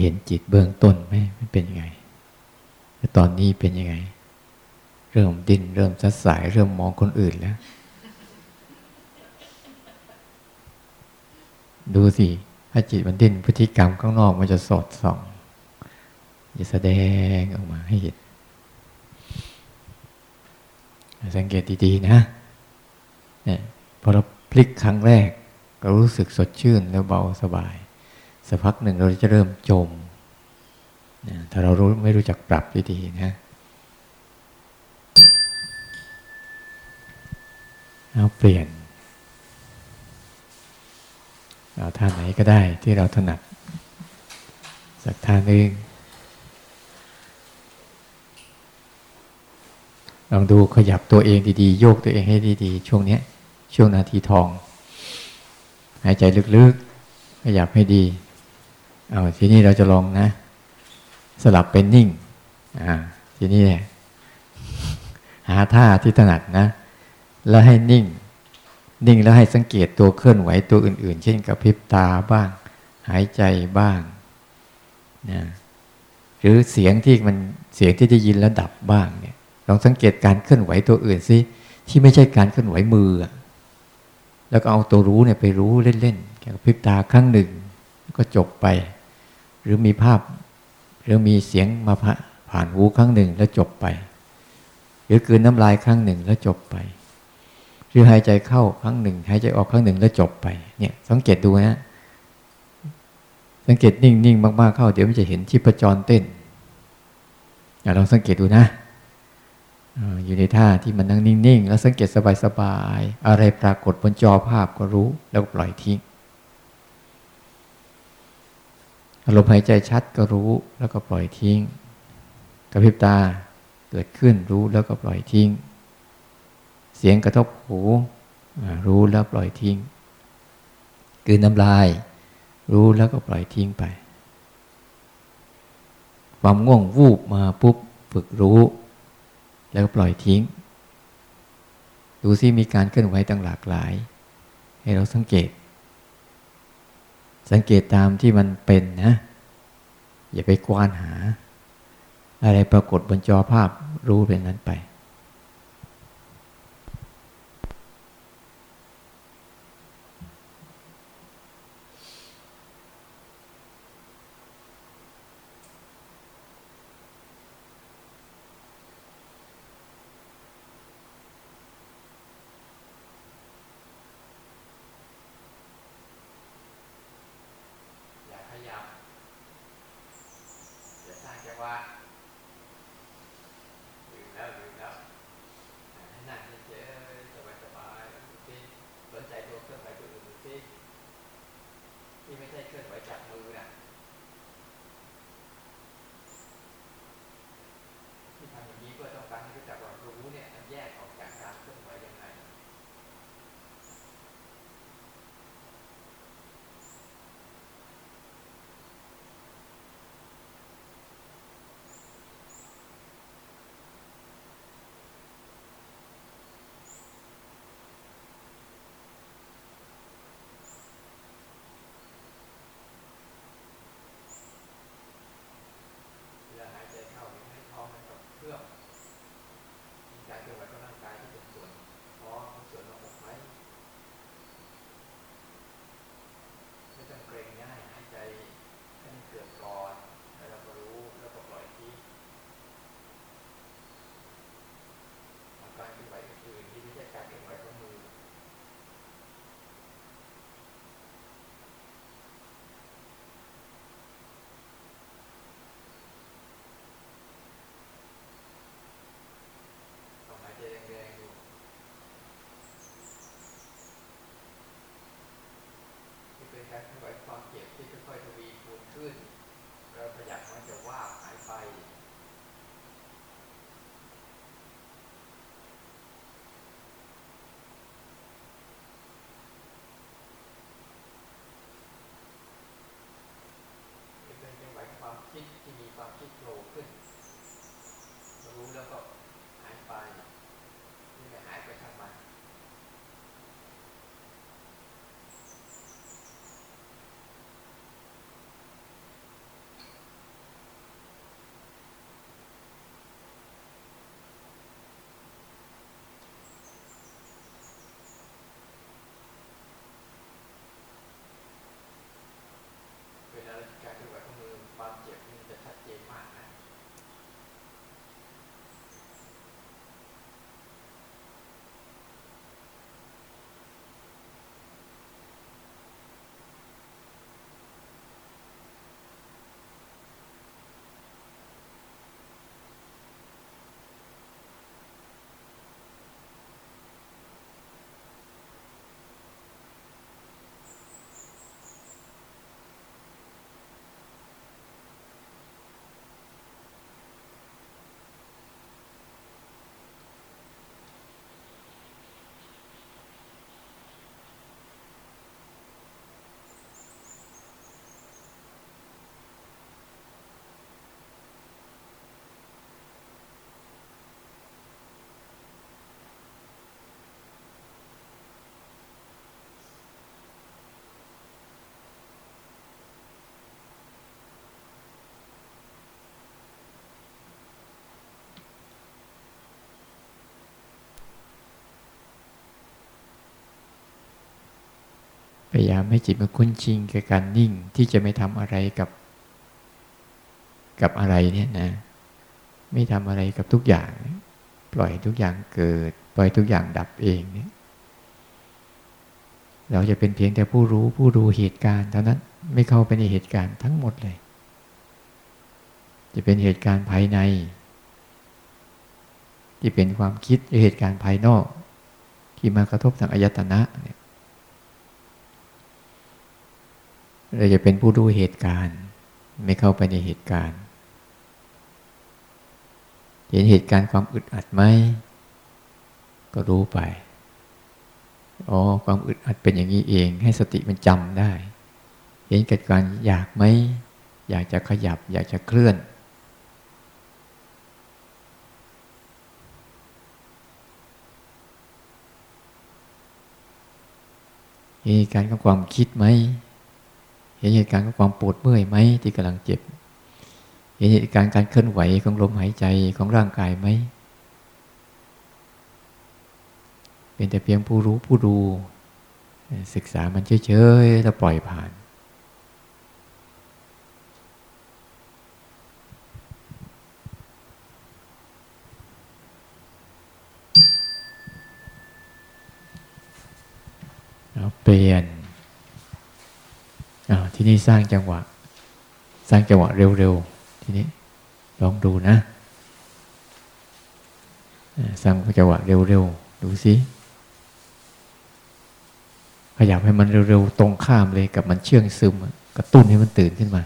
เห็นจิตเบื้องต้นไหมมันเป็นยังไงแต่ตอนนี้เป็นยังไง เริ่มดิ้นเริ่มสัดสาย เริ่มมองคนอื่นแล้ว ดูสิถ้าจิตมันดิ้นพฤติกรรมข้างนอกมันจะสอดส่องจะแสดงออกมาให้เห็นสังเกตดีๆนะเนี่ยพอเราพลิกครั้งแรก ก็รู้สึกสดชื่นแล้วเบาสบาย สักพักหนึ่งเราจะเริ่มจมนะถ้าเรารู้ไม่รู้จักปรับดีๆนะเอาเปลี่ยนเอาท่าไหนก็ได้ที่เราถนัด สักท่านึงลองดูขยับตัวเองดีๆ โยกตัวเองให้ดีๆ ช่วงนี้ช่วงนาทีทอง หายใจลึกๆ ขยับให้ดี เอาทีนี้เราจะลองนะ สลับเป็นนิ่ง อ่า ทีนี้เนี่ยหาท่าที่ถนัดนะ แล้วให้นิ่ง นิ่งแล้วให้สังเกตตัวเคลื่อนไหวตัวอื่น ๆ เช่นกับพริบตาบ้าง หายใจบ้างนะหรือเสียงที่มันเสียงที่ได้ยินแล้วดับบ้างเนี่ยลองสังเกตการเคลื่อนไหวตัวอื่นสิที่ไม่ใช่การเคลื่อนไหวมือ แล้วก็เอาตัวรู้เนี่ยไปรู้เล่นๆแค่พริบตาครั้งหนึ่ง ก็จบไป หรือมีภาพ หรือมีเสียงมาผ่านหูครั้งหนึ่งแล้วจบไป หรือกืนน้ำลายครั้งหนึ่งแล้วจบไป หรือหายใจเข้าครั้งหนึ่งหายใจออกครั้งหนึ่งแล้วจบไปเนี่ยสังเกตดูนะสังเกตนิ่งๆมากๆเข้า เดี๋ยวมันจะเห็นชีพจรเต้นลองสังเกตดูนะอยู่ในท่าที่มันนั่งนิ่งๆ แล้วสังเกตสบายๆ อะไรปรากฏบนจอภาพก็รู้แล้วปล่อยทิ้ง อารมณ์หายใจชัดก็รู้แล้วก็ปล่อยทิ้ง กระพริบตาเกิดขึ้นรู้แล้วก็ปล่อยทิ้ง เสียงกระทบหูรู้แล้วปล่อยทิ้งกืนน้ำลาย รู้แล้วก็ปล่อยทิ้งไป ความง่วงวูบมาปุ๊บฝึกรู้ แล้วก็ปล่อยทิ้ง ดูซิมีการเคลื่อนไหวต่างหลากหลาย ให้เราสังเกต สังเกตตามที่มันเป็นนะ อย่าไปกวานหา อะไรปรากฏบนจอภาพรู้เป็นนั้นไป ยายามให้จิตมันคุ้นชินกับการนิ่งที่จะไม่ทำอะไรกับ กับอะไรเนี่ยนะ ไม่ทำอะไรกับทุกอย่าง ปล่อยทุกอย่างเกิด ปล่อยทุกอย่างดับเองเนี่ยเราจะเป็นเพียงแต่ผู้รู้ผู้ดูเหตุการณ์เท่านั้นไม่เข้าไปในเหตุการณ์ทั้งหมดเลย จะเป็นเหตุการณ์ภายใน ที่เป็นความคิดหรือเหตุการณ์ภายนอก ที่มากระทบทางอายตนะเนี่ย เราจะเป็นผู้ดูเหตุการณ์ ไม่เข้าไปในเหตุการณ์ เห็นเหตุการณ์ความอึดอัดไหมก็รู้ไปอ๋อความอึดอัดเป็นอย่างนี้เอง ให้สติมันจำได้ เห็นเกิดการอยากไหมอยากจะขยับ อยากจะเคลื่อน เห็นเหตุการณ์ของความคิดไหม เห็นเหตุการณ์ของความปวดเมื่อยไหมที่กำลังเจ็บ เห็นเหตุการณ์การเคลื่อนไหวของลมหายใจของร่างกายไหม เป็นแต่เพียงผู้รู้ผู้ดูศึกษามันเฉยๆแล้วปล่อยผ่าน เปลี่ยน ที่นี่สร้างจังหวะ สร้างจังหวะเร็วๆ ทีนี้ ลองดูนะสร้างจังหวะเร็วๆ ดูสิขยับให้มันเร็วๆ ตรงข้ามเลยกับมันเชื่องซึม กระตุ้นให้มันตื่นขึ้นมา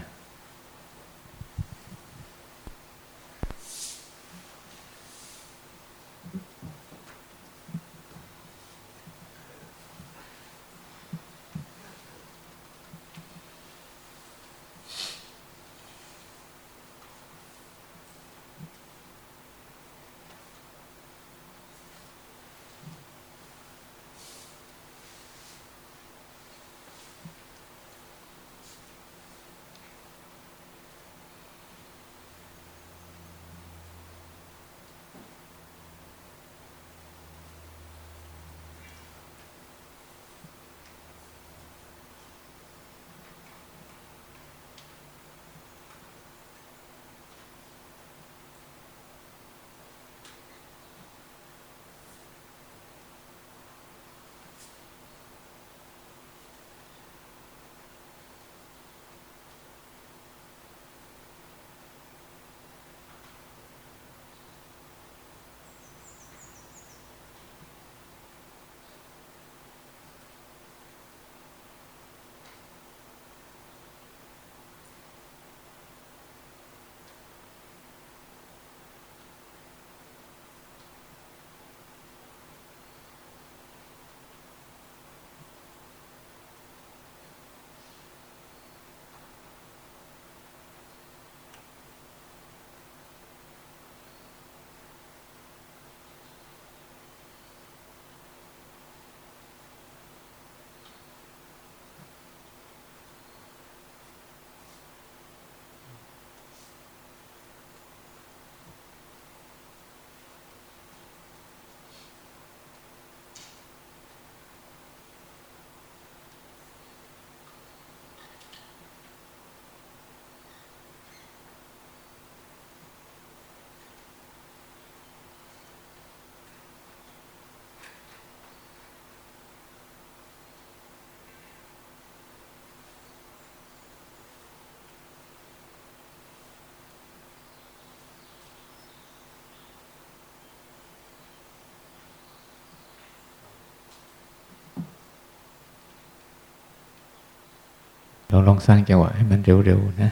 เราลองสร้างจังหวะให้มันเร็วๆนะ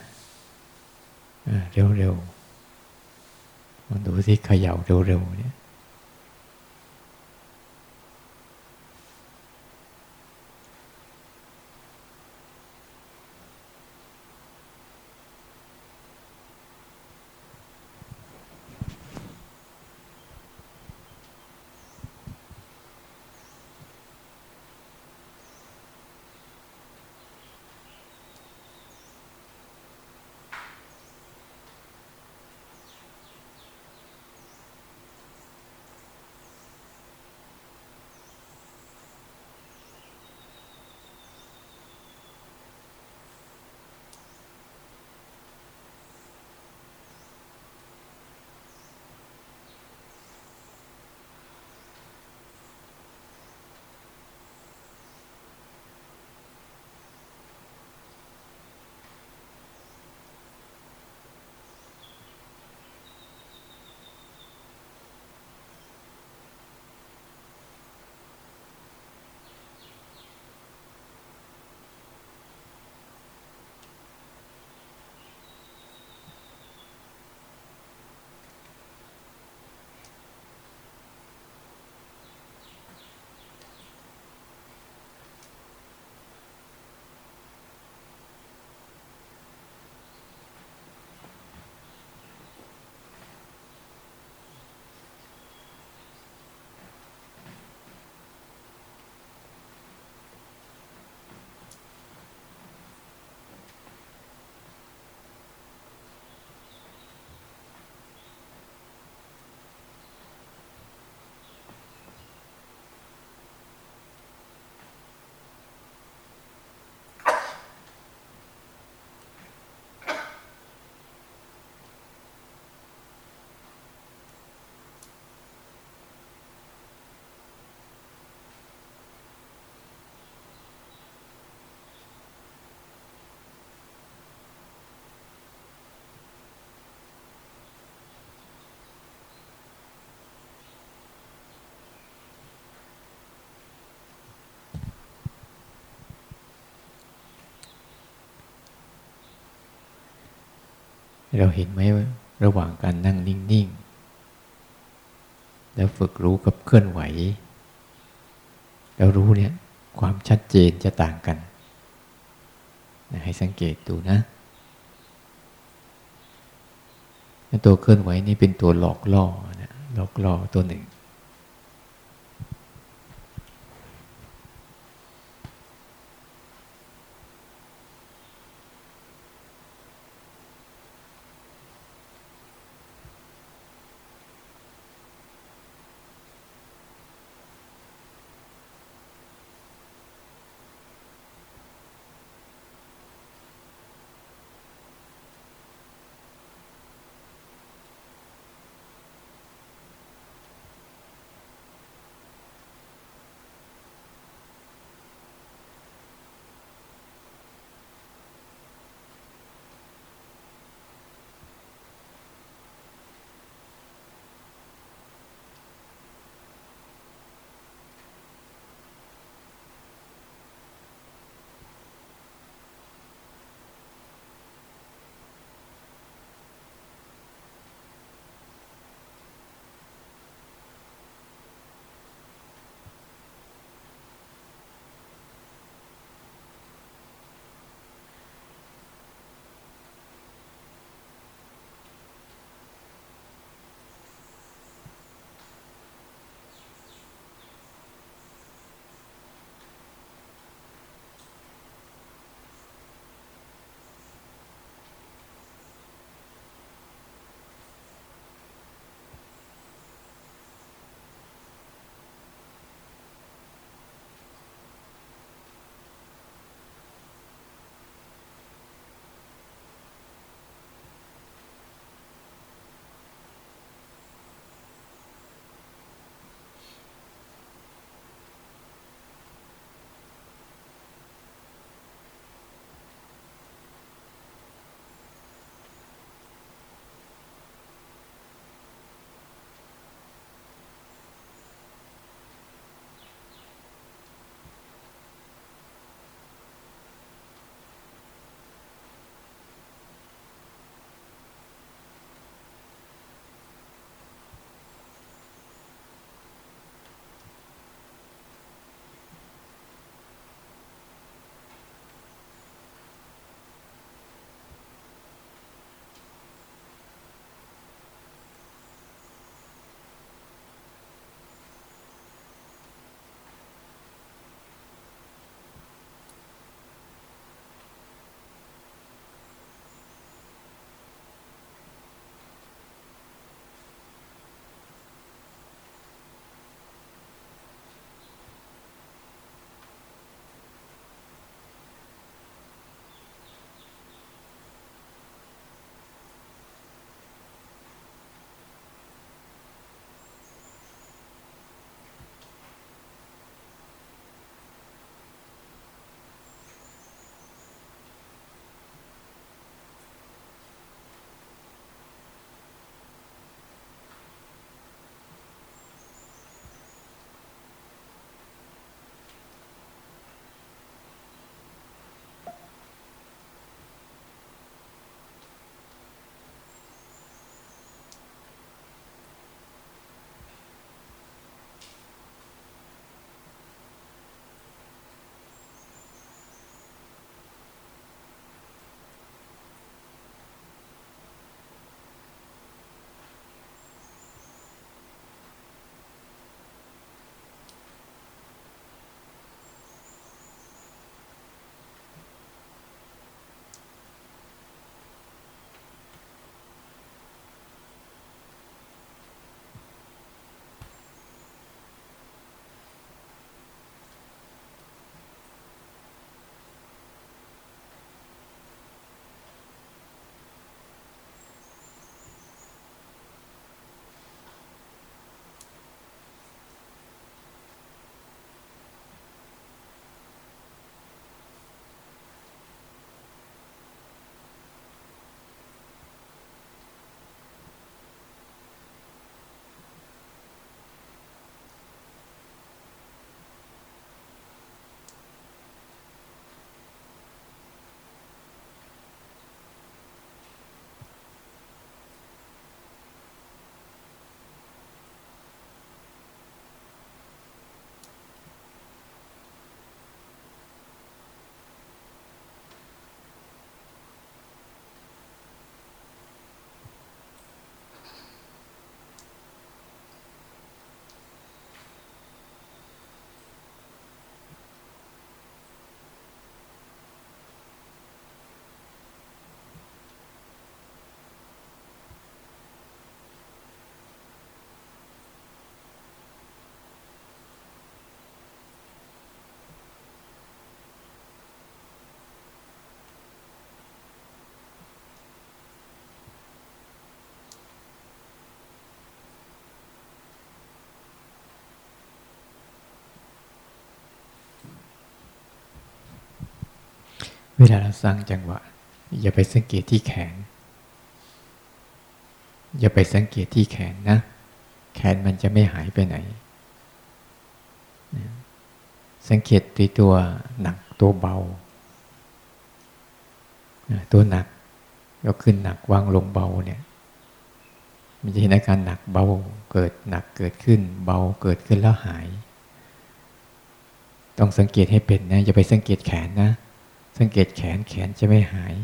เร็วๆมันดูที่เขย่าเร็วๆเนี่ย เราเห็นไหมระหว่างการนั่งนิ่ง ๆ แล้วฝึกรู้กับเคลื่อนไหว แล้วรู้เนี่ยความชัดเจนจะต่างกันนะให้สังเกตดูนะตัวเคลื่อนไหวนี่เป็นตัวหลอกล่อนะหลอกล่อตัวหนึ่ง เวลาเราสร้างจังหวะ อย่าไปสังเกตที่แขน อย่าไปสังเกตที่แขนนะ แขนมันจะไม่หายไปไหน สังเกตตัวตัวหนักตัวเบา ตัวหนักก็ขึ้นหนักวางลงเบาเนี่ยมันจะเห็นอาการหนักเบาเกิดหนักเกิดขึ้น เบาเกิดขึ้นแล้วหาย ต้องสังเกตให้เป็นนะอย่าไปสังเกตแขนนะ สังเกตแขนแขนจะไม่หาย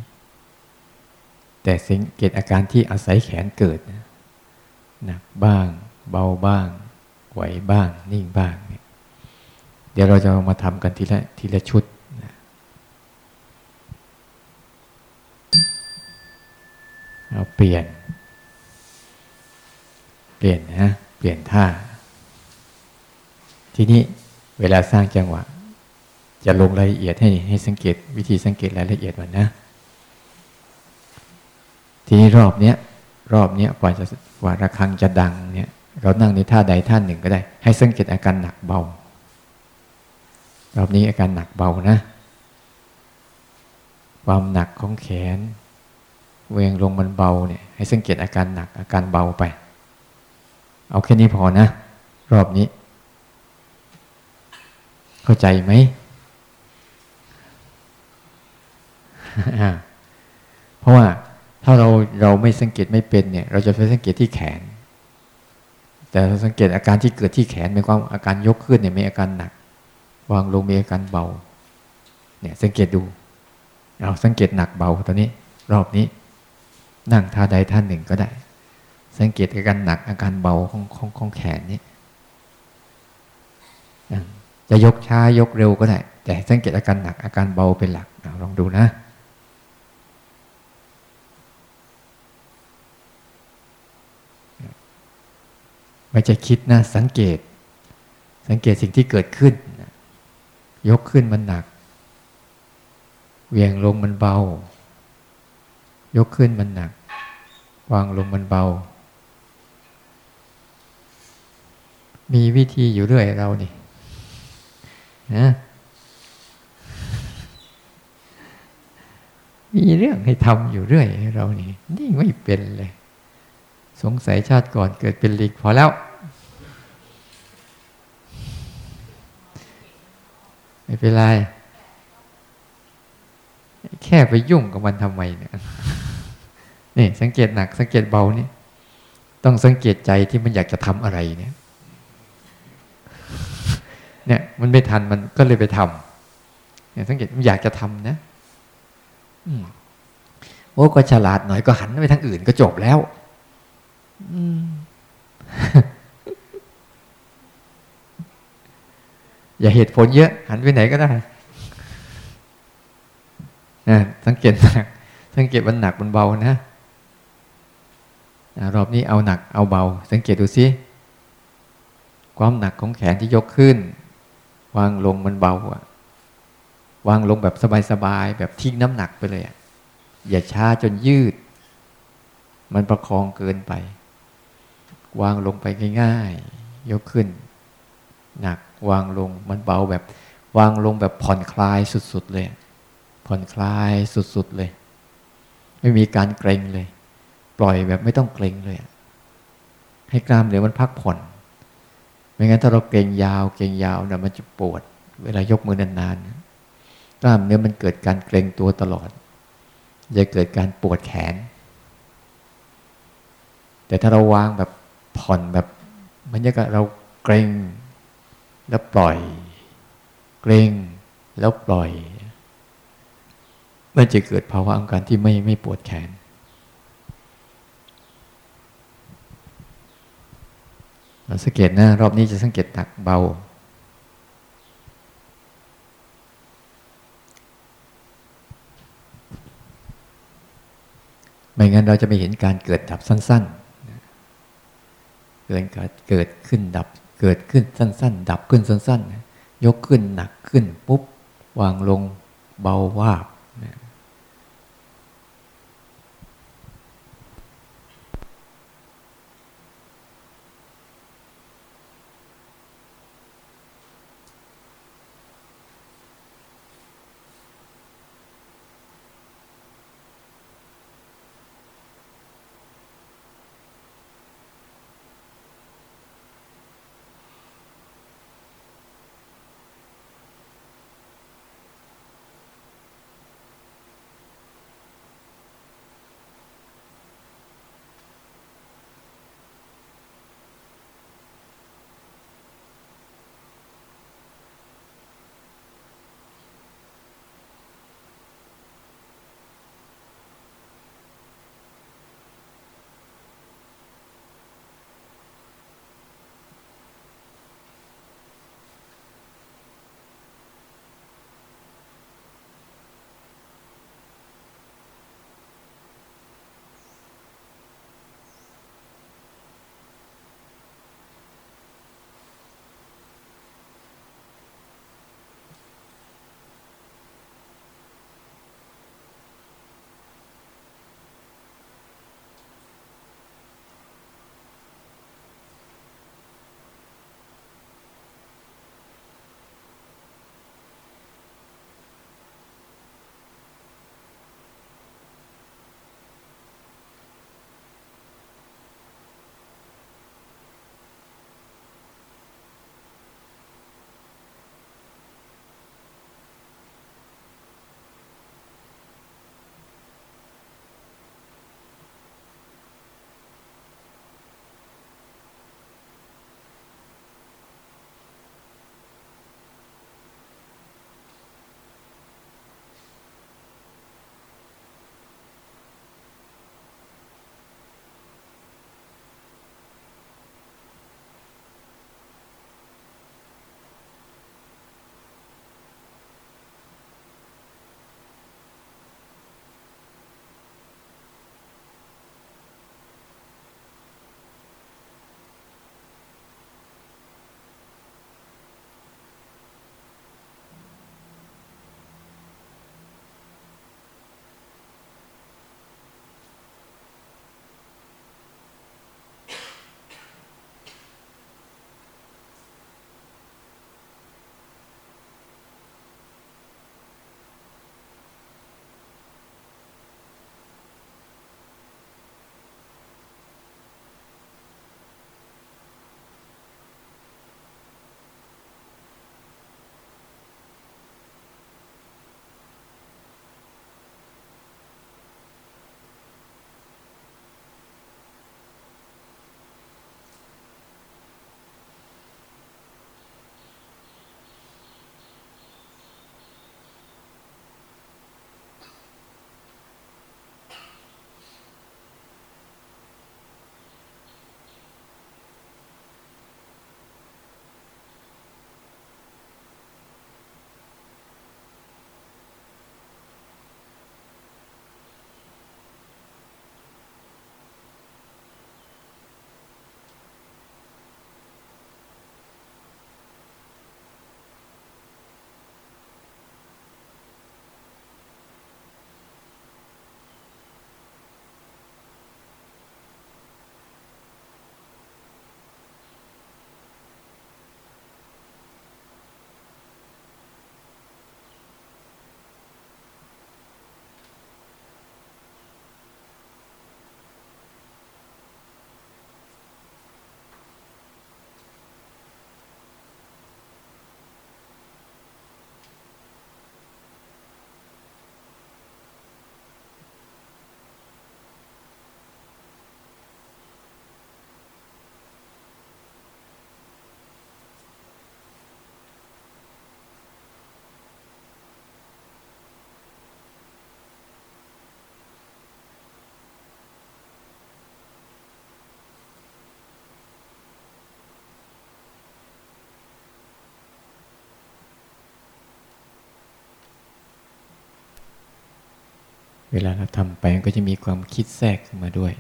แต่สังเกตอาการที่อาศัยแขนเกิดนะหนักบ้าง เบาบ้าง ไหวบ้าง นิ่งบ้างเนี่ยเดี๋ยวเราจะมาทำกันทีละทีละชุดนะเอาเปลี่ยน เปลี่ยนนะ เปลี่ยนท่า ทีนี้เวลาสร้างจังหวะ จะลงรายละเอียดให้ให้สังเกตวิธีสังเกตรายละเอียดมันนะ ทีนี้รอบเนี้ยรอบเนี้ยกว่าจะกว่าระฆังจะดังเนี่ย เรานั่งในท่าใดท่าหนึ่งก็ได้ ให้สังเกตอาการหนักเบา รอบนี้อาการหนักเบานะ ความหนักของแขนเวงลงมันเบาเนี่ย ให้สังเกตอาการหนักอาการเบาไป เอาแค่นี้พอนะ รอบนี้ เข้าใจไหม เพราะว่าถ้าเราเราไม่สังเกตไม่เป็นเนี่ย เราจะไปสังเกตที่แขน แต่เราสังเกตอาการที่เกิดที่แขนหมายความอาการยกขึ้นเนี่ยมีอาการหนัก วางลงมีอาการเบา เนี่ยสังเกตดู เราสังเกตหนักเบาตอนนี้ รอบนี้ นั่งท่าใดท่าหนึ่งก็ได้ สังเกตอาการหนักอาการเบาของของของแขนนี่จะยกช้ายกเร็วก็ได้ แต่สังเกตอาการหนักอาการเบาเป็นหลักลองดูนะ ไม่จะคิดนะ สังเกต สังเกตสิ่งที่เกิดขึ้น ยกขึ้นมันหนัก เวียงลงมันเบา ยกขึ้นมันหนัก วางลงมันเบา มีวิธีอยู่เรื่อยเรานี่นะมีเรื่องให้ทำอยู่เรื่อยเรานี่ นี่ไม่เป็นเลย สงสัยชาติก่อนเกิดเป็นลิงพอแล้วไม่เป็นไร แค่ไปยุ่งกับมันทำไมเนี่ยนี่สังเกตหนัก สังเกตเบานี่ต้องสังเกตใจที่มันอยากจะทำอะไรเนี่ย เนี่ย มันไม่ทันมันก็เลยไปทำเนี่ยสังเกตมันอยากจะทำนะโอ้ก็ฉลาดหน่อยก็หันไปทางอื่นก็จบแล้ว อย่าเหตุผลเยอะ หันไปไหนก็ได้นะสังเกตหนักสังเกตมันหนักมันเบานะรอบนี้เอาหนักเอาเบา สังเกตดูซิความหนักของแขนที่ยกขึ้น วางลงมันเบาอะวางลงแบบสบายๆแบบทิ้งน้ำหนักไปเลยอะอย่าช้าจนยืด มันประคองเกินไป วางลงไปง่ายๆ ยกขึ้น หนักวางลงมันเบาแบบ วางลงแบบผ่อนคลายสุดๆเลย ผ่อนคลายสุดๆเลย ไม่มีการเกรงเลย ปล่อยแบบไม่ต้องเกรงเลย ให้กล้ามเนื้อมันพักผ่อน ไม่งั้นถ้าเราเกรงยาว เกรงยาวนะมันจะปวด เวลายกมือนานๆ กล้ามเนื้อมันเกิดการเกรงตัวตลอดจะเกิดการปวดแขน แต่ถ้าเราวางแบบ ผ่อนแบบมันจะเราเกรงแล้วปล่อย เกรงแล้วปล่อย มันจะเกิดภาวะอาการที่ไม่ไม่ปวดแขน สังเกตนะรอบนี้จะสังเกตตักเบา ไม่งั้นเราจะไม่เห็นการเกิดดับสั้น ๆ เกิดเกิดขึ้นดับ เกิดขึ้นสั้น ๆ ดับขึ้นสั้น ๆ ยกขึ้นหนักขึ้นปุ๊บวางลงเบาวาบ เวลาเราทำไปมันก็จะมีความคิดแทรกขึ้นมาด้วย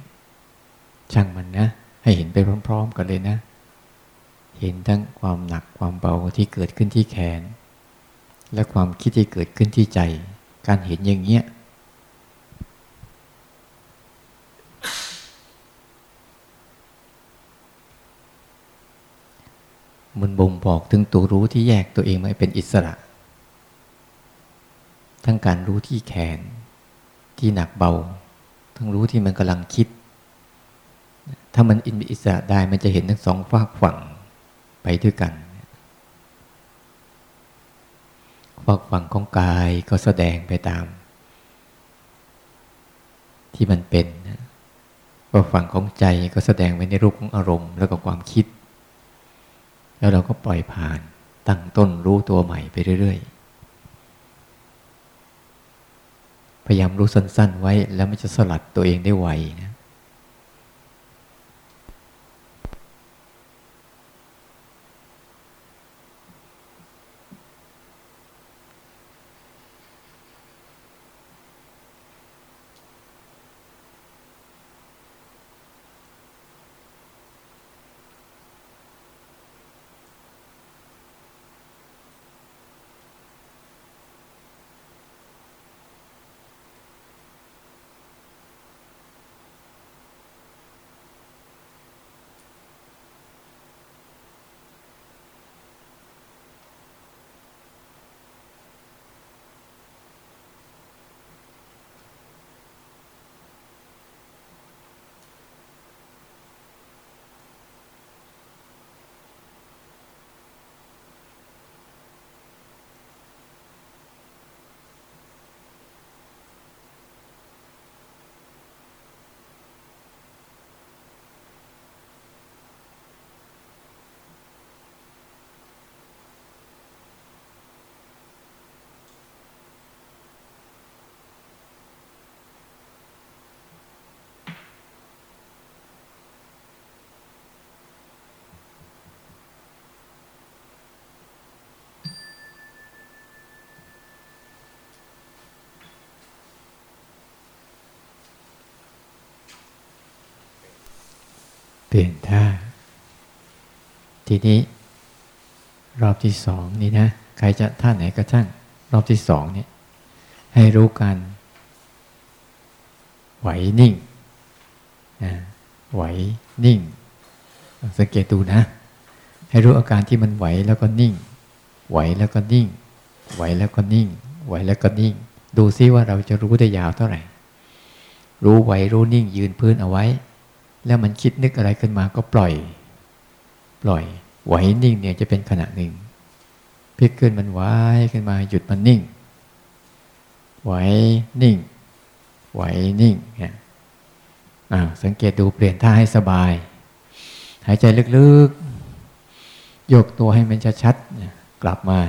ช่างมันนะ ให้เห็นไปพร้อม ๆ กันเลยนะ เห็นทั้งความหนักความเบาที่เกิดขึ้นที่แขน และความคิดที่เกิดขึ้นที่ใจ การเห็นอย่างเงี้ยมันบ่งบอกถึงตัวรู้ที่แยกตัวเองมาเป็นอิสระ ทั้งการรู้ที่แขน ที่หนักเบา ทั้งรู้ที่มันกำลังคิด ถ้ามันอินอิสระได้มันจะเห็นทั้งสองฝากฝั่งไปด้วยกันฝากฝั่งของกายก็แสดงไปตาม ที่มันเป็นฝากฝั่งของใจก็แสดงไว้ในรูปของอารมณ์ แล้วก็ความคิด แล้วเราก็ปล่อยผ่านตั้งต้นรู้ตัวใหม่ไปเรื่อยๆ พยายามรู้สั้น ๆ ไว้แล้วมันจะสลัดตัวเองได้ไวนะป ลี่ยนท่า ทีนี้ รอบที่สองนี่นะ ใครจะท่าไหนก็ช่างรอบที่สองเนี่ยให้รู้กันไหวนิ่งนะไหวนิ่ง สังเกตดูนะ ให้รู้อาการที่มันไหวแล้วก็นิ่ง ไหวแล้วก็นิ่ง ไหวแล้วก็นิ่ง ไหวแล้วก็นิ่ง ดูซิว่าเราจะรู้ได้ยาวเท่าไหร่ รู้ไหวรู้นิ่งยืนพื้นเอาไว้ แล้วมันคิดนึกอะไรขึ้นมาก็ปล่อย ปล่อยไหวนิ่งเนี่ยจะเป็นขณะหนึ่งพลิกขึ้นมันไหวขึ้นมาหยุดมันนิ่ง ไหวนิ่ง ไหวนิ่งเนี่ยสังเกตดูเปลี่ยนท่าให้สบาย หายใจลึกๆ ยกตัวให้มันชัดๆกลับมา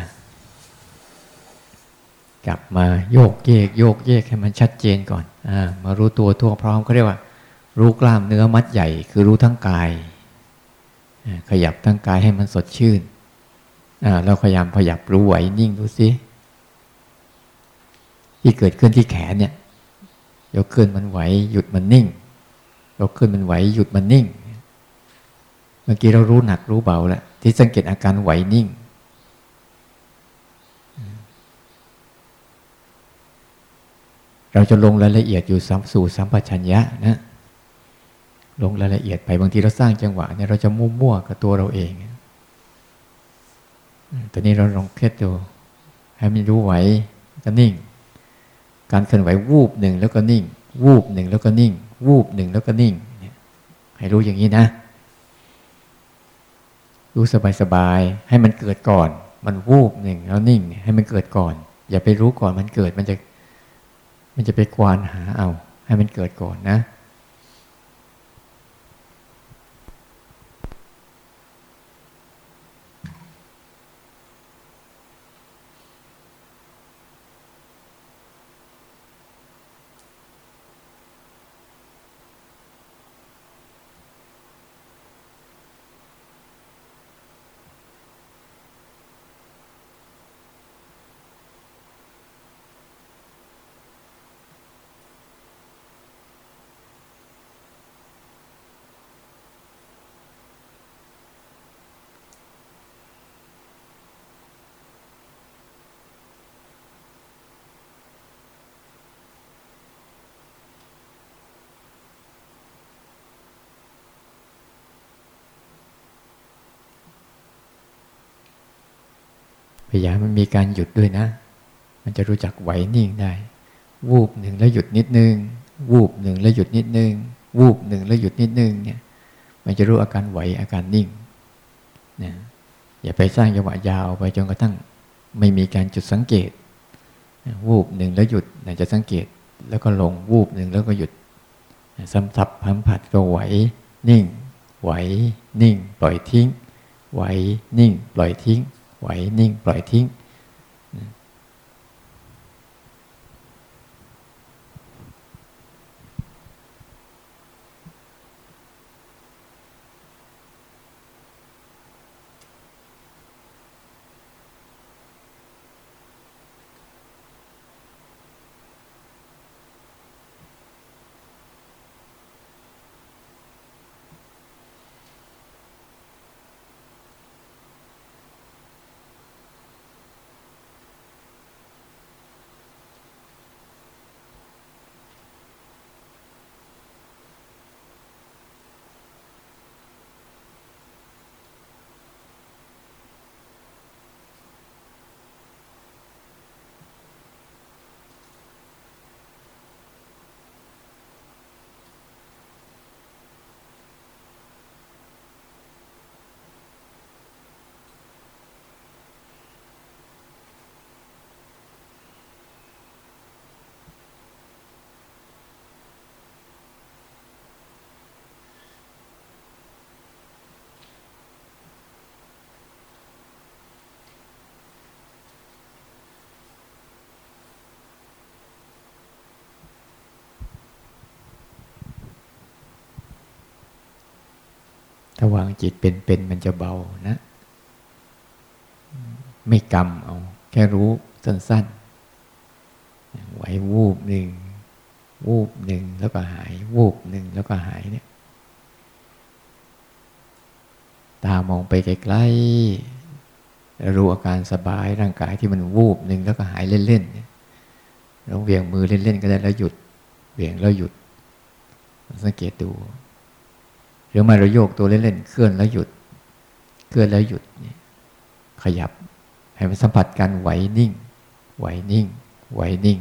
กลับมาโยกเยกโยกเยกให้มันชัดเจนก่อนอมารู้ตัวทั่วพร้อมก็เรียกว่า รู้กล้ามเนื้อมัดใหญ่ คือรู้ทั้งกาย ขยับทั้งกายให้มันสดชื่นเราพยายามพยับรู้ไหวนิ่งดูสิที่เกิดขึ้นที่แขนเนี่ยยกขึ้นมันไหวหยุดมันนิ่งยกขึ้นมันไหวหยุดมันนิ่ง เมื่อกี้เรารู้หนักรู้เบาแล้วที่สังเกตอาการไหวนิ่งเราจะลงรายละเอียดอยู่สู่สัมปชัญญะนะ ลงรายละเอียดไปบางทีเราสร้างจังหวะเนี่ยเราจะมั่วๆกับตัวเราเองตอนนี้เราลองเคล็ดดูให้มันรู้ไหวก็นิ่ง การเคลื่อนไหววูบหนึ่งแล้วก็นิ่ง วูบหนึ่งแล้วก็นิ่ง วูบหนึ่งแล้วก็นิ่งให้รู้อย่างนี้นะ รู้สบายๆให้มันเกิดก่อน มันวูบหนึ่งแล้วนิ่ง ให้มันเกิดก่อน อย่าไปรู้ก่อนมันเกิดมันจะ มันจะไปกวานหาเอา ให้มันเกิดก่อนนะ ยายามมันมีการหยุดด้วยนะ มันจะรู้จักไหวนิ่งได้ วูบหนึ่งแล้วหยุดนิดนึง วูบหนึ่งแล้วหยุดนิดนึง วูบหนึ่งแล้วหยุดนิดนึงเนี่ย มันจะรู้อาการไหวอาการนิ่งนะอย่าไปสร้างจังหวะยาวไปจนกระทั่งไม่มีการจุดสังเกต วูบหนึ่งแล้วหยุดจะสังเกตแล้วก็ลงวูบหนึ่งแล้วก็หยุดซ้ำซับพัมผัดก็ไหวนิ่ง ไหวนิ่ง ปล่อยทิ้ง ไหวนิ่ง ปล่อยทิ้ง ไหวนิ่งปล่อยทิ้ง ถ้าวางจิตเป็นๆมันจะเบานะ ไม่กำเอา แค่รู้สั้นๆไหววูบหนึ่ง วูบหนึ่งแล้วก็หาย วูบหนึ่งแล้วก็หายเนี่ย ตามองไปไกลๆรู้อาการสบายร่างกายที่มันวูบหนึ่งแล้วก็หายเล่นๆเนี่ยลองเวียงมือเล่นๆก็ได้แล้วหยุดเวียงแล้วหยุด สังเกตดู รือมาเราโยกตัวเล่นๆเคลื่อนแล้วหยุด เคลื่อนแล้วหยุดขยับ ให้มันสัมผัสการไหวนิ่ง ไหวนิ่ง ไหวนิ่ง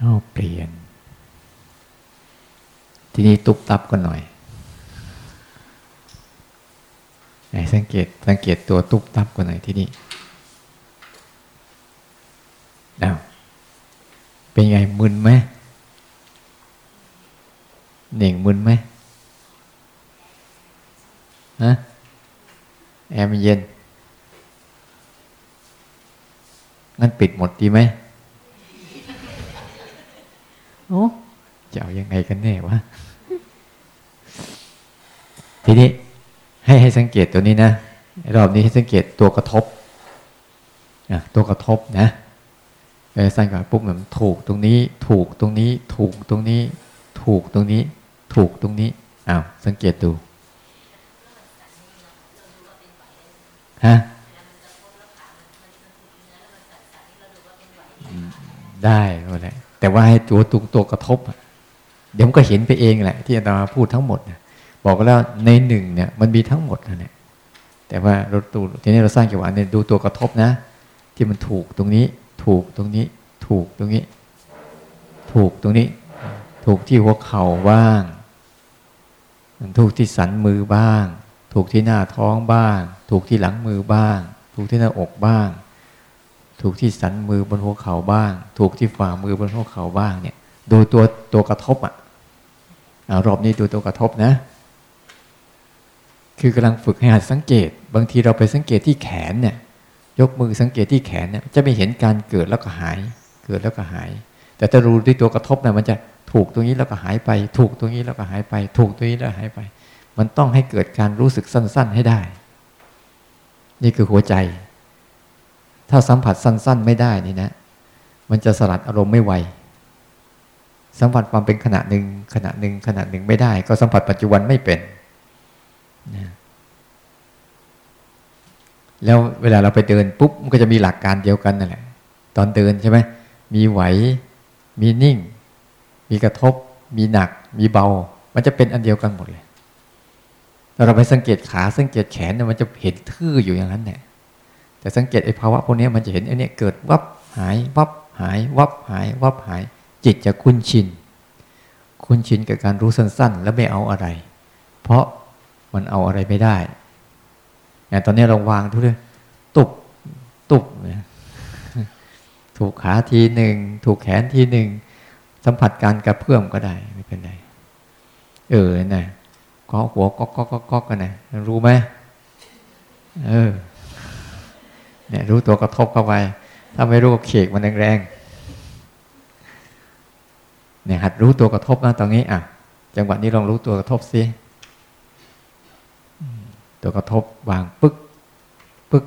เอาเปลี่ยน ทีนี้ตุบตับกันหน่อยไหนสังเกตสังเกตตัวตุบตับกันหน่อยที่นี่เอาเป็นไงมึนไหมหน่งมึนไหมฮะแอร์มันเย็นงั้นปิดหมดดีไหมโอ้จะเอายังไง กันแน่วะทีนี้ให้ให้สังเกตตัวนี้นะรอบนี้ให้สังเกตตัวกระทบตัวกระทบนะเออสังเกตปุ๊บเหมือนถูกตรงนี้ ถูกตรงนี้ ถูกตรงนี้ ถูกตรงนี้ ถูกตรงนี้อ้าวสังเกตดูฮะได้ก็ได้แต่ว่าให้ตัวตุงตัวกระทบ เดี๋ยวมันก็เห็นไปเองแหละ ที่อาตมาพูดทั้งหมดบอกแล้วในหนึ่งเนี่ยมันมีทั้งหมดนะเนี่ยแต่ว่าเราตูทีนี้เราสร้างจังหวะเนี่ยดูตัวกระทบนะ ที่มันถูกตรงนี้ ถูกตรงนี้ ถูกตรงนี้ ถูกตรงนี้ ถูกที่หัวเข่าบ้างถูกที่สันมือบ้าง ถูกที่หน้าท้องบ้าง ถูกที่หลังมือบ้าง ถูกที่หน้าอกบ้าง ถูกที่สันมือบนหัวเข่าบ้าง ถูกที่ฝ่ามือบนหัวเข่าบ้างเนี่ย ดูตัวตัวกระทบอะรอบนี้ดูตัวกระทบนะ คือกำลังฝึกให้หัดสังเกต บางทีเราไปสังเกตที่แขนเนี่ย ยกมือสังเกตที่แขนเนี่ย จะไม่เห็นการเกิดแล้วก็หาย เกิดแล้วก็หาย แต่ถ้ารู้ที่ตัวกระทบเนี่ยมันจะถูกตรงนี้แล้วก็หายไป ถูกตรงนี้แล้วก็หายไป ถูกตรงนี้แล้วหายไป มันต้องให้เกิดการรู้สึกสั้น ๆให้ได้ นี่คือหัวใจ ถ้าสัมผัสสั้น ๆ ไม่ได้นี่นะ มันจะสลัดอารมณ์ไม่ไว สัมผัสความเป็นขณะหนึ่งขณะหนึ่งขณะหนึ่งไม่ได้ ก็สัมผัสปัจจุบันไม่เป็นนะแล้วเวลาเราไปเดินปุ๊บมันก็จะมีหลักการเดียวกันนั่นแหละ ตอนเดินใช่ไหมมีไหว มีนิ่ง มีกระทบ มีหนัก มีเบา มันจะเป็นอันเดียวกันหมดเลยเราไปสังเกตขาสังเกตแขนเนี่ยมันจะเห็นทื่ออยู่อย่างนั้นแหละแต่สังเกตไอ้ภาวะพวกนี้มันจะเห็นไอ้นี่เกิดวับหายวับหายวับหายวับหาย จิตจะคุ้นชิน คุ้นชินกับการรู้สั้น ๆ แล้วไม่เอาอะไร เพราะมันเอาอะไรไม่ได้เนี่ยตอนนี้เราวางทุกเรื่องตุบตุบเนี่ยถูกขาทีหนึ่ง ถูกแขนทีหนึ่ง สัมผัสการกระเพื่อมก็ได้ไม่เป็นไรเออนะก็หัวก็ก็ก็ก็กันนะรู้ไหมเออเนี่ยรู้ตัวกระทบเข้าไป ถ้าไม่รู้เขกมันแรงๆ เนี่ยหัดรู้ตัวกระทบนะตรงนี้อะ จังหวะนี้ลองรู้ตัวกระทบสิตัวกระทบวางปึ๊กปึ๊ก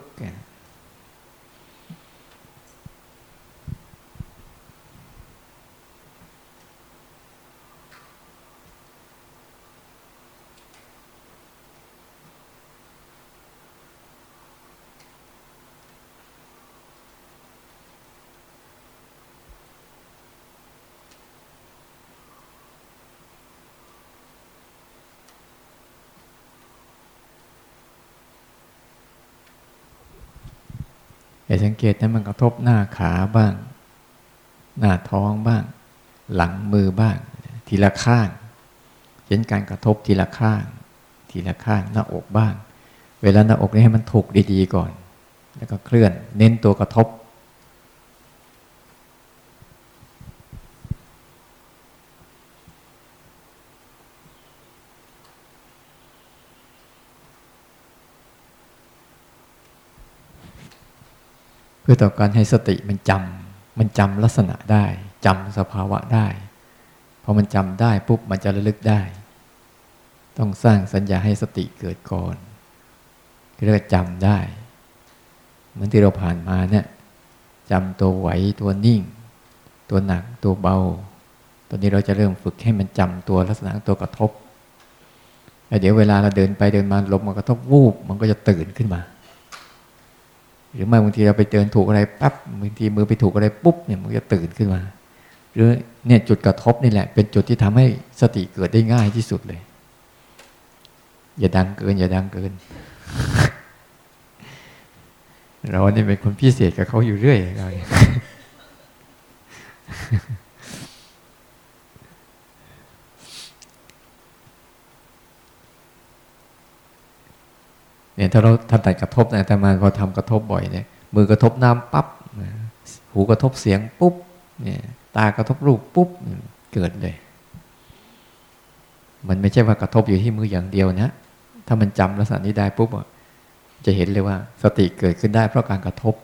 แต่สังเกตนะมันกระทบหน้าขาบ้าง หน้าท้องบ้าง หลังมือบ้าง ทีละข้าง เห็นการกระทบทีละข้าง ทีละข้างหน้าอกบ้าง เวลาหน้าอกนี่ให้มันถูกดีๆก่อน แล้วก็เคลื่อน เน้นตัวกระทบ เพื่อต่อการให้สติมันจำมันจำลักษณะได้จำสภาวะได้พอมันจำได้ปุ๊บมันจะระลึกได้ ต้องสร้างสัญญาให้สติเกิดก่อนเรียกจำได้ เหมือนที่เราผ่านมาเนี่ยจำตัวไหวตัวนิ่ง ตัวหนักตัวเบา ตอนนี้เราจะเริ่มฝึกให้มันจำตัวลักษณะตัวกระทบแล้วเดี๋ยวเวลาเราเดินไปเดินมาลมมันกระทบวูบมันก็จะตื่นขึ้นมา หรือไม่บางทีเราไปเดินถูกอะไรปั๊บบางทีมือไปถูกอะไรปุ๊บเนี่ยมันจะตื่นขึ้นมา หรือเนี่ยจุดกระทบนี่แหละ เป็นจุดที่ทำให้สติเกิดได้ง่ายที่สุดเลย อย่าดังเกิน อย่าดังเกิน เราเนี่ยเป็นคนพิเศษกับเขาอยู่เรื่อยเลย เนี่ยถ้าเราถนัดกระทบนะแต่มาพอทำกระทบบ่อยเนี่ยมือกระทบน้ำปั๊บหูกระทบเสียงปุ๊บเนี่ยตากระทบรูปปุ๊บเกิดเลย มันไม่ใช่ว่ากระทบอยู่ที่มืออย่างเดียวนะ ถ้ามันจำลักษณะนี้ได้ปุ๊บจะเห็นเลยว่า สติเกิดขึ้นได้เพราะการกระทบ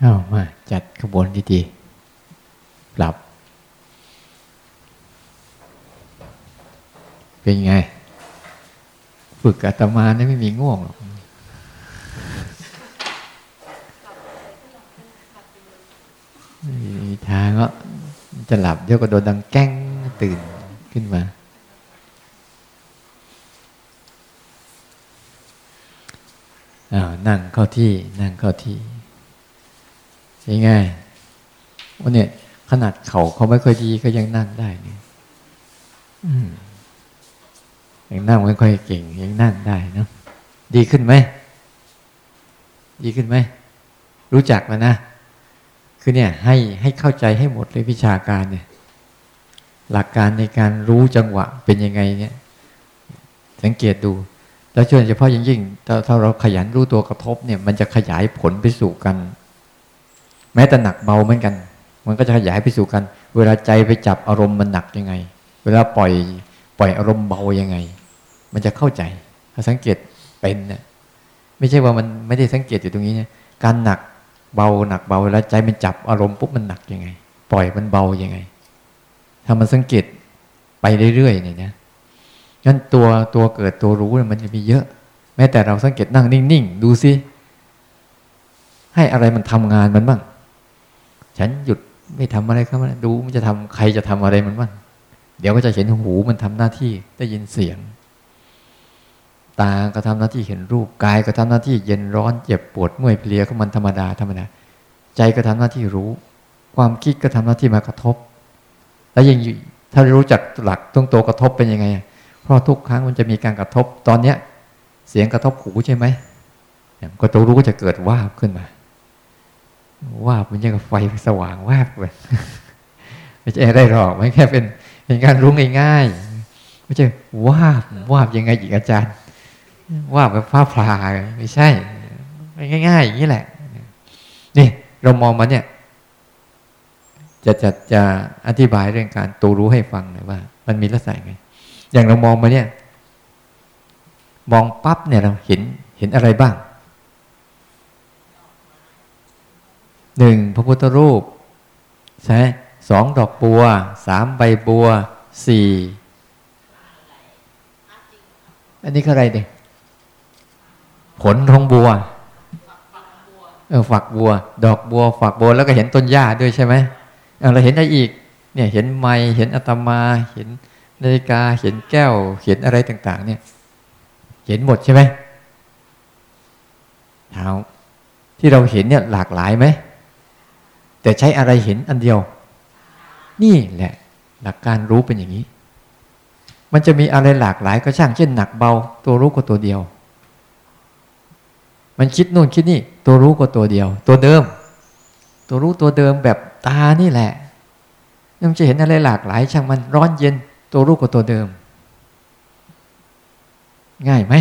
เอามาจัดขบวนดีๆปรับ เป็นไง ฝึกอาตมาเนี่ยไม่มีง่วงหรอกทางก็จะหลับเดี๋ยวก็โดนดังแก้งตื่นขึ้นมาอานั่งเข้าที่ นั่งเข้าที่ ยังไงวันนี้ขนาดเขาเขาไม่ค่อยดีก็ยังนั่งได้นี่ยยังนั่งไม่ค่อยเก่ง ยังนั่งได้นะดีขึ้นไหมดีขึ้นไหมรู้จักแล้วนะคือเนี่ย ให้ให้เข้าใจให้หมดเลยวิชาการเนี่ย หลักการในการรู้จังหวะเป็นยังไงเนี่ย สังเกตดู แล้วช่วยเฉพาะยิ่งยิ่งถ้าเราขยันรู้ตัวกระทบเนี่ย มันจะขยายผลไปสู่กัน แม้แต่หนักเบาเหมือนกัน มันก็จะขยายไปสู่กัน เวลาใจไปจับอารมณ์มันหนักยังไง เวลาปล่อยปล่อยอารมณ์เบายังไง มันจะเข้าใจถ้าสังเกตเป็นเนี่ยไม่ใช่ว่ามันไม่ได้สังเกตอยู่ตรงนี้เนี่ยการหนักเบาหนักเบาเวลาใจมันจับอารมณ์ปุ๊บมันหนักยังไง ปล่อยมันเบายังไง ถ้ามันสังเกตไปเรื่อยๆเนี่ยนะงั้นตัวตัวเกิดตัวรู้มันจะมีเยอะ แม้แต่เราสังเกตนั่งนิ่งๆดูซิให้อะไรมันทำงานมันบ้าง ฉันหยุดไม่ทำอะไรก็มาดูมันจะทำใครจะทำอะไรมันบ้างเดี๋ยวก็จะเห็นหูมันทำหน้าที่ได้ยินเสียง ตาก็ทำหน้าที่เห็นรูปกายก็ทำหน้าที่เย็นร้อนเจ็บปวดเมื่อยเพลียก็มันธรรมดาธรรมดาใจก็ทำหน้าที่รู้ ความคิดก็ทำหน้าที่มากระทบ แล้วยังถ้ารู้จักหลักตรงตัวกระทบเป็นยังไง เพราะทุกครั้งมันจะมีการกระทบตอนเนี้ยเสียงกระทบหูใช่ไหมก็ตัวรู้ก็จะเกิดว่าขึ้นมา ว่ามันยังกับไฟสว่างวาบเลยไม่ใช่อะไรหรอกไม่แค่เป็นเป็นการรู้ง่ายๆไม่ใช่วาบวาบยังไงอีกอาจารย์วาบแบบฟ้าผ่าไม่ใช่ง่ายๆอย่างนี้แหละนี่เรามองมาเนี่ย จะจะจะอธิบายเรื่องการตัวรู้ให้ฟังหน่อยว่า มันมีลักษณะไง อย่างเรามองมาเนี่ย มองปั๊บเนี่ยเราเห็นเห็นอะไรบ้าง หนึ่งพระพุทธรูปใช่สองดอกบัวสามใบบัวสี่อันนี้ก็อะไรเนี่ยผลของบัวเออฝักบัว ดอกบัว ฝักบัวแล้วก็เห็นต้นหญ้าด้วยใช่ไหมเราเห็นอะไรอีก เนี่ยเห็นไม้เห็นอัตมา เห็นนาฬิกาเห็นแก้ว เห็นอะไรต่าง ๆ เนี่ย เห็นหมดใช่ไหมเท้าที่เราเห็นเนี่ยหลากหลายไหม แต่ใช้อะไรเห็นอันเดียว นี่แหละหลักการรู้เป็นอย่างนี้ มันจะมีอะไรหลากหลายก็ช่างเช่นหนักเบา ตัวรู้ก็ตัวเดียว มันคิดนู่นคิดนี่ ตัวรู้ก็ตัวเดียว ตัวเดิม ตัวรู้ตัวเดิมแบบตานี่แหละมันจะเห็นอะไรหลากหลาย ช่างมันร้อนเย็น ตัวรู้ก็ตัวเดิม ง่ายไหม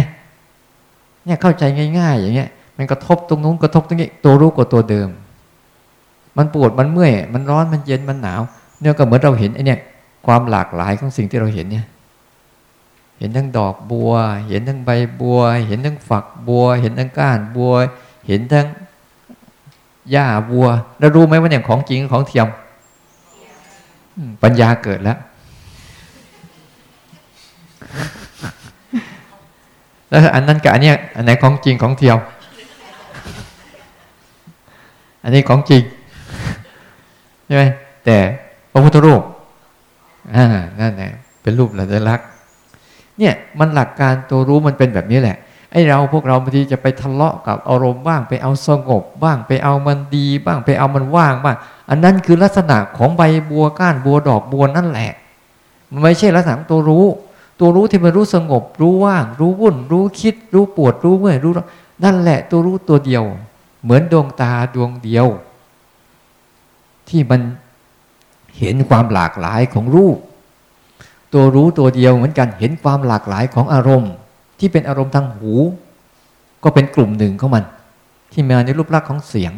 เนี่ยเข้าใจง่าย ๆ อย่างเงี้ย มันกระทบตรงนู้นกระทบตรงนี้ ตัวรู้ก็ตัวเดิม มันปวดมันเมื่อย มันร้อนมันเย็นมันหนาว เนี่ยก็เหมือนเราเห็นไอ้นี่ความหลากหลายของสิ่งที่เราเห็นเนี่ย เห็นทั้งดอกบัว เห็นทั้งใบบัว เห็นทั้งฝักบัว เห็นทั้งก้านบัว เห็นทั้งหญ้าบัว แล้วรู้ไหมว่าเนี่ยของจริงของเทียม ปัญญาเกิดแล้วแล้วอันนั้นกับอันนี้อันไหนของจริงของเทียม อันนี้ของจริง ใช่ไหมแต่พระพุทธรูปอ่านั่นแหละเป็นรูปหลักลักษณ์เนี่ยมันหลักการตัวรู้มันเป็นแบบนี้แหละไอเราพวกเราบางทีจะไปทะเลาะกับอารมณ์บ้างไปเอาสงบบ้างไปเอามันดีบ้างไปเอามันว่างบ้างอันนั้นคือลักษณะของใบบัวก้านบัวดอกบัวนั่นแหละ มันไม่ใช่ลักษณะตัวรู้ ตัวรู้ที่มันรู้สงบ รู้ว่าง รู้วุ่น รู้คิด รู้ปวดรู้เมื่อยรู้นั่นแหละตัวรู้ตัวเดียว เหมือนดวงตาดวงเดียว ที่มันเห็นความหลากหลายของรูป ตัวรู้ตัวเดียวเหมือนกันเห็นความหลากหลายของอารมณ์ ที่เป็นอารมณ์ทางหู ก็เป็นกลุ่มหนึ่งของมัน ที่มาในรูปลักษณ์ของเสียง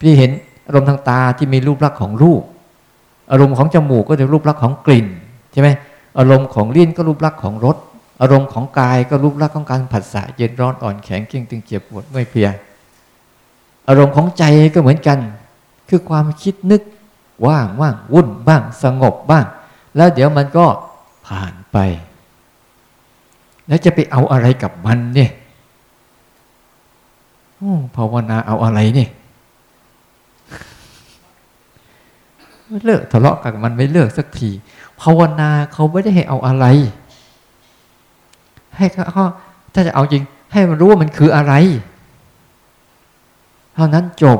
พี่เห็นอารมณ์ทางตาที่มีรูปลักษณ์ของรูป อารมณ์ของจมูกก็จะรูปลักษณ์ของกลิ่นใช่ไหมอารมณ์ของลิ้นก็รูปลักษณ์ของรสอารมณ์ของกายก็รูปลักษณ์ของการผัสสะเย็นร้อนอ่อนแข็งเก่งตึงเจ็บปวดเมื่อยเพลีย อารมณ์ของใจก็เหมือนกัน คือความคิดนึกว่างว่างวุ่นบ้างสงบบ้าง แล้วเดี๋ยวมันก็ผ่านไป แล้วจะไปเอาอะไรกับมันเนี่ยภาวนาเอาอะไรเนี่ยเลิกทะเลาะกับมันไม่เลิกสักทีภาวนาเขาไม่ได้ให้เอาอะไร ให้เขาถ้าจะเอาจริง ให้มันรู้ว่ามันคืออะไร เท่านั้นจบ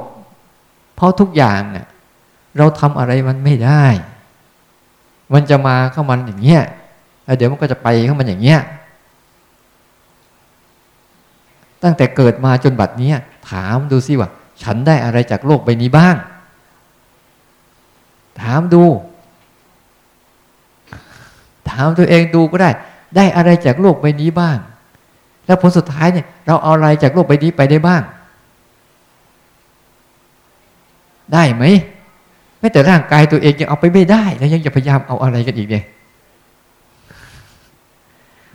เพราะทุกอย่างเนี่ยเราทำอะไรมันไม่ได้ มันจะมาเข้ามันอย่างเงี้ยเดี๋ยวมันก็จะไปเข้ามันอย่างเงี้ย ตั้งแต่เกิดมาจนบัดนี้ถามดูสิว่า ฉันได้อะไรจากโลกใบนี้บ้าง ถามดู ถามตัวเองดูก็ได้ ได้อะไรจากโลกใบนี้บ้าง แล้วผลสุดท้ายเนี่ย เราเอาอะไรจากโลกใบนี้ไปได้บ้าง ได้ไหมแม้แต่ร่างกายตัวเองยังเอาไปไม่ได้ แล้วยังจะพยายามเอาอะไรกันอีกเนี่ย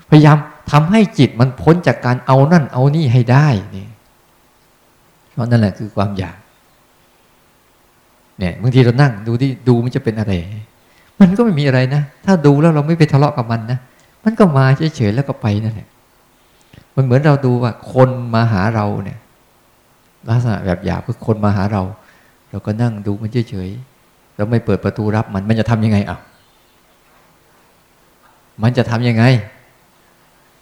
พยายามทำให้จิตมันพ้นจากการเอานั่นเอานี่ให้ได้นี่เพราะนั่นแหละคือความอยากเนี่ยบางทีเรานั่งดูที่ดูมันจะเป็นอะไร มันก็ไม่มีอะไรนะ ถ้าดูแล้วเราไม่ไปทะเลาะกับมันนะมันก็มาเฉยๆแล้วก็ไปนั่นแหละมันเหมือนเราดูว่าคนมาหาเราเนี่ย ลักษณะแบบอยากคือคนมาหาเรา เราก็นั่งดูมันเฉยๆเราไม่เปิดประตูรับมันมันจะทำยังไงอะมันจะทำยังไง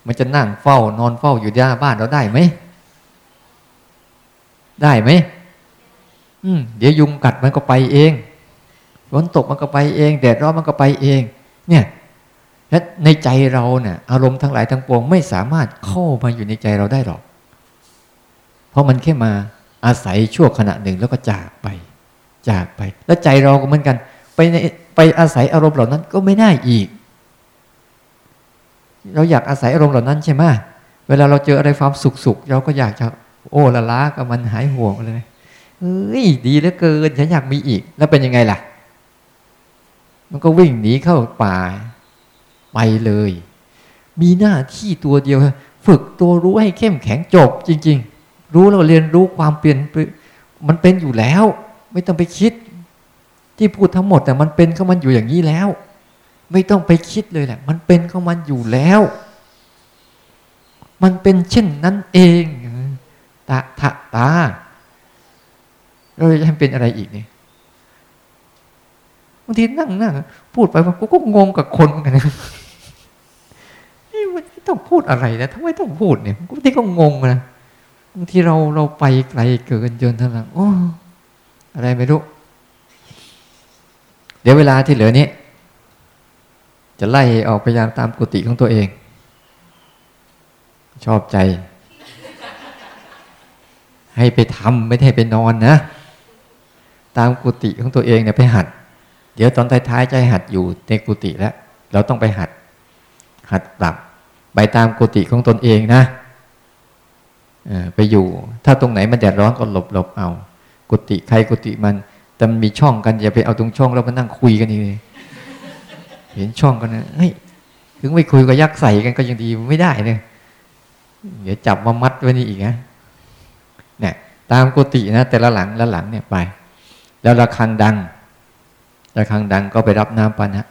มันจะนั่งเฝ้านอนเฝ้าอยู่หน้าบ้านเราได้ไหม ได้ไหมอืมเดี๋ยวยุงกัดมันก็ไปเองฝนตกมันก็ไปเองแดดร้อนมันก็ไปเอง เนี่ยและในใจเราเนี่ยอารมณ์ทั้งหลายทั้งปวงไม่สามารถเข้ามาอยู่ในใจเราได้หรอก เพราะมันแค่มา อาศัยชั่วขณะหนึ่งแล้วก็จากไป จากไป แล้วใจเราก็เหมือนกัน ไปในไปอาศัยอารมณ์เหล่านั้นก็ไม่ได้อีก เราอยากอาศัยอารมณ์เหล่านั้นใช่ไหมเวลาเราเจออะไรความสุขสุขเราก็อยากจะโอ้ละล้ากับมันหายห่วงเลยเฮ้ยดีเหลือเกินฉันอยากมีอีก แล้วเป็นยังไงล่ะ มันก็วิ่งหนีเข้าป่าไปเลย มีหน้าที่ตัวเดียว ฝึกตัวรู้ให้เข้มแข็งจบจริง ๆ รู้แล้วเรียนรู้ความเปลี่ยนมันเป็นอยู่แล้ว ไม่ต้องไปคิด ที่พูดทั้งหมดแต่มันเป็นก็มันอยู่อย่างนี้แล้ว ไม่ต้องไปคิดเลยแหละ มันเป็นของมันอยู่แล้ว มันเป็นเช่นนั้นเองตาตาตาเราจะให้เป็นอะไรอีกเนี่ยบางทีนั่งนั่งพูดไปว่ากูก็งงกับคนเหมือนกันนี่มันต้องพูดอะไรนะทำไมต้องพูดเนี่ยบางทีก็งงนะ บางทีเราเราไปไกลเกินจนทั้งนั้นโอ้อะไรไม่รู้ เดี๋ยวเวลาที่เหลือนี้ จะไล่ออกพยายามตามกุฏิของตัวเอง ชอบใจ ให้ไปทำไม่ได้ไปนอนนะ ตามกุฏิของตัวเองเนี่ยไปหัด เดี๋ยวตอนท้ายๆจะหัดอยู่ในกุฏิแล้ว เราต้องไปหัด หัดปรับ ไปตามกุฏิของตนเองนะ ไปอยู่ ถ้าตรงไหนมันแดดร้อนก็หลบหลบเอา กุฏิใครกุฏิมัน แต่มันมีช่องกันอย่าไปเอาตรงช่องแล้วมานั่งคุยกันนี่เห็นช่องกันนะเฮ้ยถึงไม่คุยกับยักษ์ใส่กันก็ยังดีไม่ได้เนี่ยเดี๋ยวจับมามัดไว้นี่อีกนะเนี่ยตามกุฏินะแต่ละหลังละหลังเนี่ยไป แล้วระฆังดังระฆังดังก็ไปรับน้ำปันฮะ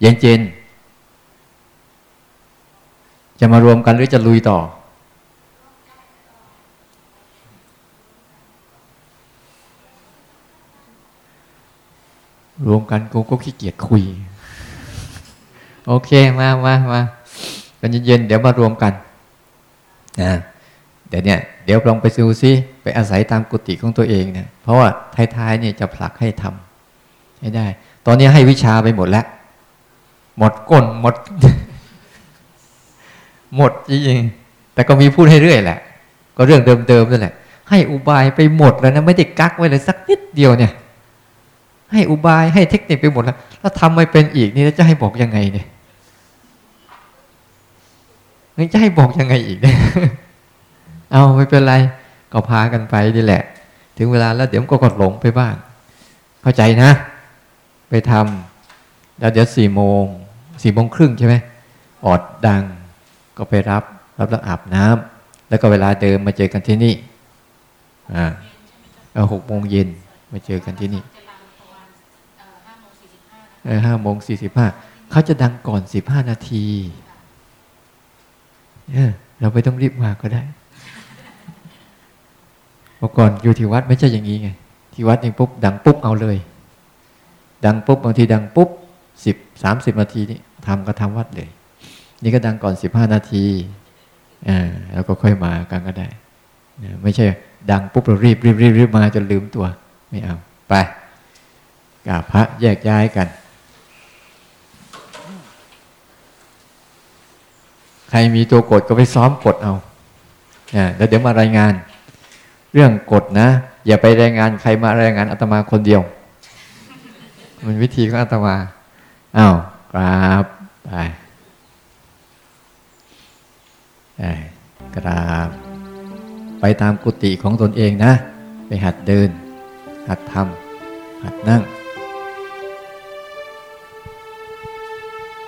เย็นเจนจะมารวมกันหรือจะลุยต่อ รวมกันกูก็ขี้เกียจคุย โอเคมามามากันเย็นๆเดี๋ยวมารวมกันนะเดี๋ยวเนี่ยเดี๋ยวลองไปซูซิไปอาศัยตามกุฏิของตัวเองเนี่ยเพราะว่าท้ายๆเนี่ยจะผลักให้ทำให้ได้ ตอนนี้ให้วิชาไปหมดแล้ว หมดก้นหมด หมดจริงๆแต่ก็มีพูดให้เรื่อยแหละ ก็เรื่องเดิมๆนั่นแหละ ให้อุบายไปหมดแล้วนะไม่ได้กักไว้เลยสักนิดเดียวเนี่ย ให้อุบายให้เทคนิคไปหมดแล้วแล้วทำไม่เป็นอีกนี่จะให้บอกยังไงเนี่ยนี่จะให้บอกยังไงอีกเนี่ยเอาไม่เป็นไรก็พากันไปนี่แหละ ถึงเวลาแล้วเดี๋ยวก็กดหลงไปบ้าง เข้าใจนะ ไปทำแล้วเดี๋ยวสี่โมงสี่โมงครึ่งใช่ไหมออดดัง ก็ไปรับ รับแล้วอาบน้ำแล้วก็เวลาเดิมมาเจอกันที่นี่อ่าเอาหกโมงเย็นมาเจอกันที่นี่ ห้าโมงสี่สิบห้าเขาจะดังก่อนสิบห้านาทีเราไม่ต้องรีบมาก็ได้เมื่อก่อนอยู่ที่วัดไม่ใช่อย่างนี้ไง ที่วัดนี่ปุ๊บดังปุ๊บเอาเลย ดังปุ๊บบางทีดังปุ๊บสิบสามสิบนาทีนี่ทำก็ทำวัดเลย นี่ก็ดังก่อนสิบห้านาทีอ่าแล้วก็ค่อยมากันก็ได้ ไม่ใช่ ดังปุ๊บเรารีบรีบรีบรีบมาจนลืมตัว ไม่เอา ไปกราบพระแยกย้ายกัน ใครมีตัวกดก็ไปซ้อมกดเอานะแล้วเดี๋ยวมารายงาน เรื่องกดนะ อย่าไปรายงานใครมารายงานอาตมาคนเดียว มันวิธีของอาตมาอ้าวกราบไปไปกราบ ไปตามกุฏิของตนเองนะ ไปหัดเดิน หัดทำหัดนั่ง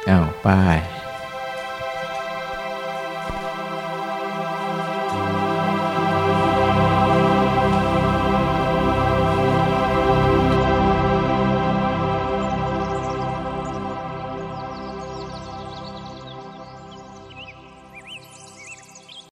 อ้าวไป